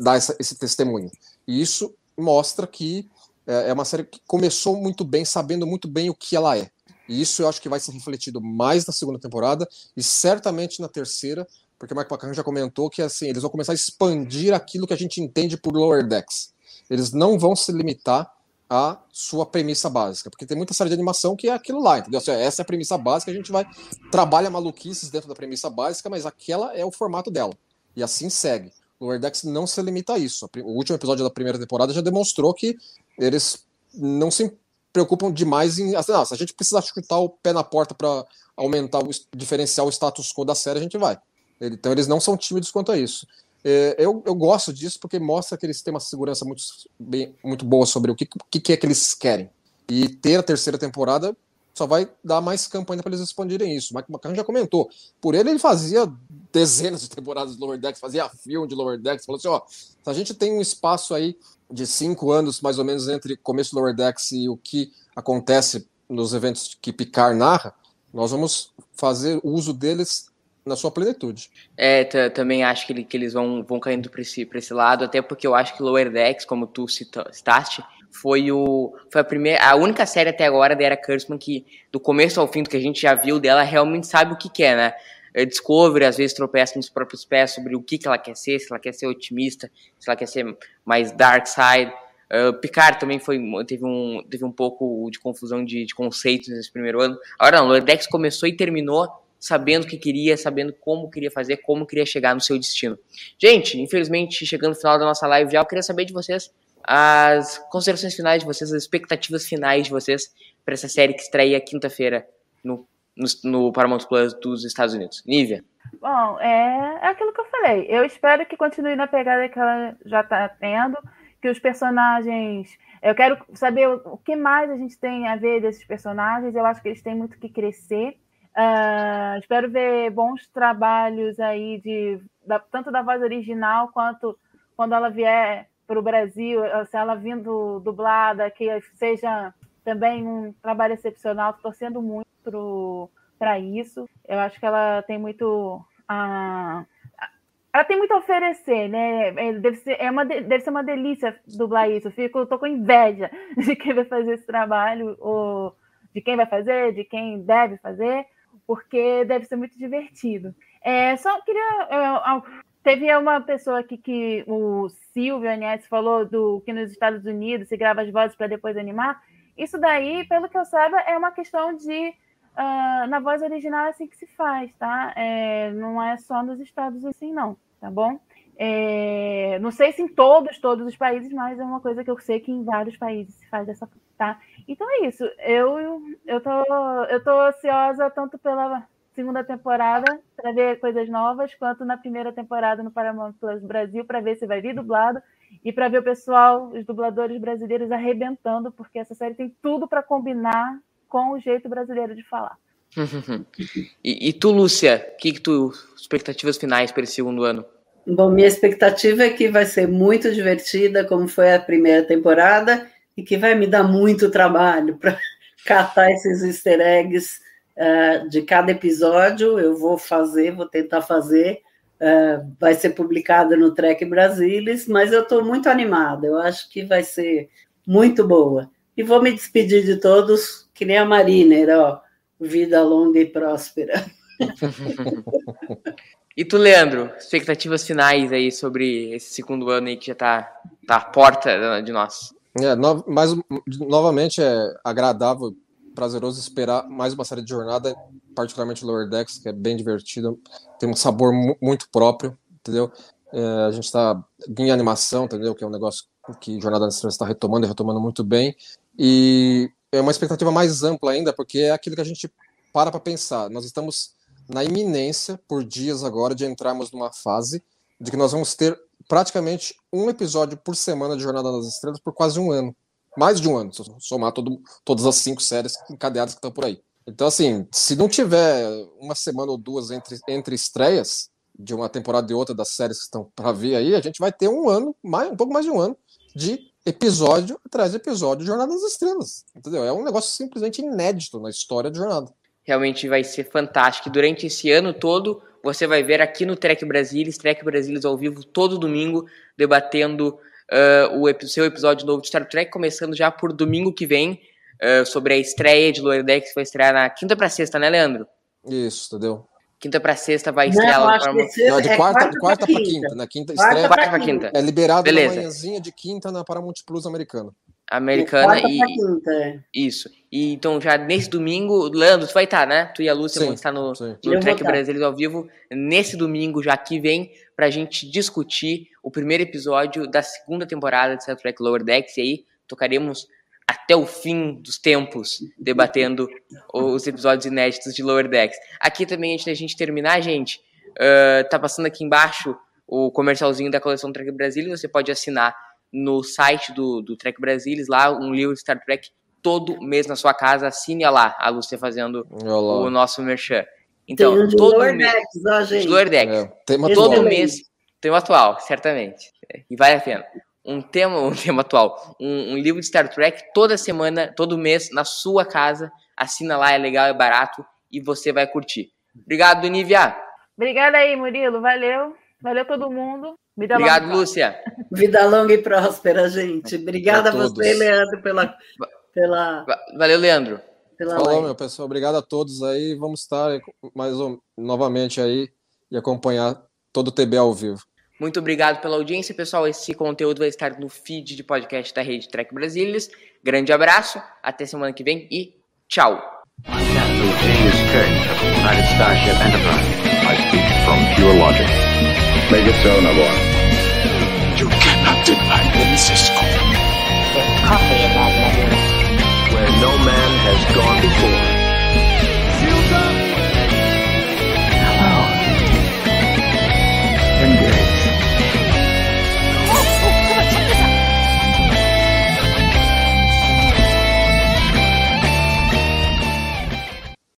dá essa, esse testemunho. E isso mostra que é, é uma série que começou muito bem, sabendo muito bem o que ela é. E isso eu acho que vai ser refletido mais na segunda temporada e certamente na terceira, porque o Mike McCann já comentou que assim, eles vão começar a expandir aquilo que a gente entende por Lower Decks. Eles não vão se limitar à sua premissa básica, porque tem muita série de animação que é aquilo lá, entendeu? Assim, essa é a premissa básica, a gente vai trabalha maluquices dentro da premissa básica, mas aquela é o formato dela. E assim segue. Lower Decks não se limita a isso. O último episódio da primeira temporada já demonstrou que eles não se preocupam demais em. Assim, não, se a gente precisar chutar o pé na porta para aumentar o diferencial o status quo da série, a gente vai. Então eles não são tímidos quanto a isso. É, eu, eu gosto disso porque mostra que eles têm uma segurança muito, bem, muito boa sobre o que, que, é que eles querem. E ter a terceira temporada só vai dar mais campanha para eles expandirem isso. O Mike McCann já comentou. Por ele, ele fazia dezenas de temporadas de Lower Decks, fazia filme de Lower Decks, falou assim: ó, a gente tem um espaço aí de cinco anos, mais ou menos, entre começo do Lower Decks e o que acontece nos eventos que Picard narra, nós vamos fazer uso deles na sua plenitude. É, também acho que, que eles vão, vão caindo para esse, esse lado, até porque eu acho que Lower Decks, como tu citaste, foi o foi a primeira a única série até agora da era Kurtzman que do começo ao fim do que a gente já viu dela realmente sabe o que quer, né? É, Discovery às vezes tropeça nos próprios pés sobre o que, que ela quer ser, se ela quer ser otimista, se ela quer ser mais dark side. Uh, Picard também foi, teve, um, teve um pouco de confusão de, de conceitos nesse primeiro ano. Agora não, Lordex começou e terminou sabendo o que queria, sabendo como queria fazer, como queria chegar no seu destino. Gente, infelizmente, chegando no final da nossa live já, eu queria saber de vocês as considerações finais de vocês, as expectativas finais de vocês para essa série que estreia quinta-feira no, no, no, Paramount Plus dos Estados Unidos. Nívia? Bom, é, é aquilo que eu falei. Eu espero que continue na pegada que ela já está tendo, que os personagens. Eu quero saber o, que mais a gente tem a ver desses personagens. Eu acho que eles têm muito que crescer. Uh, espero ver bons trabalhos aí de da, tanto da voz original quanto quando ela vier para o Brasil, se ela vindo dublada, que seja também um trabalho excepcional, estou torcendo muito para isso. Eu acho que ela tem muito a. Ela tem muito a oferecer, né? É, deve ser, é uma, deve ser uma delícia dublar isso. Eu fico, tô com inveja de quem vai fazer esse trabalho, ou de quem vai fazer, de quem deve fazer, porque deve ser muito divertido. É, só queria é, Teve uma pessoa aqui que o Silvio Anies falou do que nos Estados Unidos se grava as vozes para depois animar. Isso daí, pelo que eu saiba, é uma questão de uh, na voz original é assim que se faz, tá? É, não é só nos Estados assim, não, tá bom? É, não sei se em todos, todos os países, mas é uma coisa que eu sei que em vários países se faz dessa tá? Então é isso. Eu eu tô eu tô ansiosa tanto pela segunda temporada para ver coisas novas, quanto na primeira temporada no Paramount Plus Brasil para ver se vai vir dublado e para ver o pessoal, os dubladores brasileiros arrebentando, porque essa série tem tudo para combinar com o jeito brasileiro de falar. e, e, tu, Lúcia, que que tu expectativas finais para esse segundo ano? Bom, minha expectativa é que vai ser muito divertida, como foi a primeira temporada, e que vai me dar muito trabalho para catar esses easter eggs uh, de cada episódio, eu vou fazer, vou tentar fazer. Uh, vai ser publicada no Trek Brasilis, mas eu estou muito animada, eu acho que vai ser muito boa. E vou me despedir de todos, que nem a Mariner, ó, vida longa e próspera. e tu, Leandro, expectativas finais aí sobre esse segundo ano aí que já está tá à porta de nós? É, no, mas novamente é agradável prazeroso esperar mais uma série de jornada, particularmente Lower Decks, que é bem divertido, tem um sabor muito próprio, entendeu? É, a gente está em animação, entendeu? Que é um negócio que Jornada Estrelas está retomando e retomando muito bem. E é uma expectativa mais ampla ainda, porque é aquilo que a gente para para pensar. Nós estamos na iminência, por dias agora, de entrarmos numa fase de que nós vamos ter praticamente um episódio por semana de Jornada nas Estrelas por quase um ano. Mais de um ano, se somar todo, todas as cinco séries encadeadas que estão por aí. Então, assim, se não tiver uma semana ou duas entre, entre estreias de uma temporada e outra das séries que estão para vir aí, a gente vai ter um ano, mais, um pouco mais de um ano, de episódio atrás de episódio de Jornada nas Estrelas. Entendeu? É um negócio simplesmente inédito na história de Jornada. Realmente vai ser fantástico. Durante esse ano todo, você vai ver aqui no Trek Brasilis, Trek Brasilis ao vivo, todo domingo, debatendo uh, o seu episódio novo de Star Trek, começando já por domingo que vem, uh, sobre a estreia de Lower Decks, que vai estrear na quinta para sexta, né, Leandro? Isso, entendeu? Quinta para sexta vai lá para Não, de é quarta, quarta, quarta para quinta. quinta. Na quinta quarta estreia. Quarta para quinta. É liberado Beleza. na manhãzinha de quinta na Paramount Plus americana. Americana e. Quinta, é. Isso. E então, já nesse domingo, Leandro, tu vai estar, né? Tu e a Lúcia sim, vão estar no, no Trek Brasileiro ao vivo. Nesse domingo, já que vem, pra gente discutir o primeiro episódio da segunda temporada de Star Trek Lower Decks. E aí, tocaremos até o fim dos tempos, debatendo os episódios inéditos de Lower Decks. Aqui também, antes da gente terminar, gente, uh, tá passando aqui embaixo o comercialzinho da coleção Trek Brasil, você pode assinar no site do, do Trek Brasilis, lá, um livro de Star Trek todo mês na sua casa, assine lá, a Lúcia fazendo Olá. o nosso merchan. Então, tem todo Lower mês, Decks, ó, gente. Lower Decks. É, tema todo atual. mês, tema atual, certamente. E vale a pena um tema, um tema atual, um, um, livro de Star Trek toda semana, todo mês, na sua casa. Assina lá, é legal, é barato e você vai curtir. Obrigado, Nívia. Obrigada aí, Murilo. Valeu. Valeu todo mundo. Vida Obrigado, longa. Lúcia. Vida longa e próspera, gente. Obrigada a, a você, Leandro, pela. pela... Valeu, Leandro. Pela Falou, live. meu pessoal. Obrigado a todos aí. Vamos estar mais novamente aí e acompanhar todo o TB ao vivo. Muito obrigado pela audiência, pessoal. Esse conteúdo vai estar no feed de podcast da Rede Trek Brasilis. Grande abraço, até semana que vem e tchau. Where no man has gone before.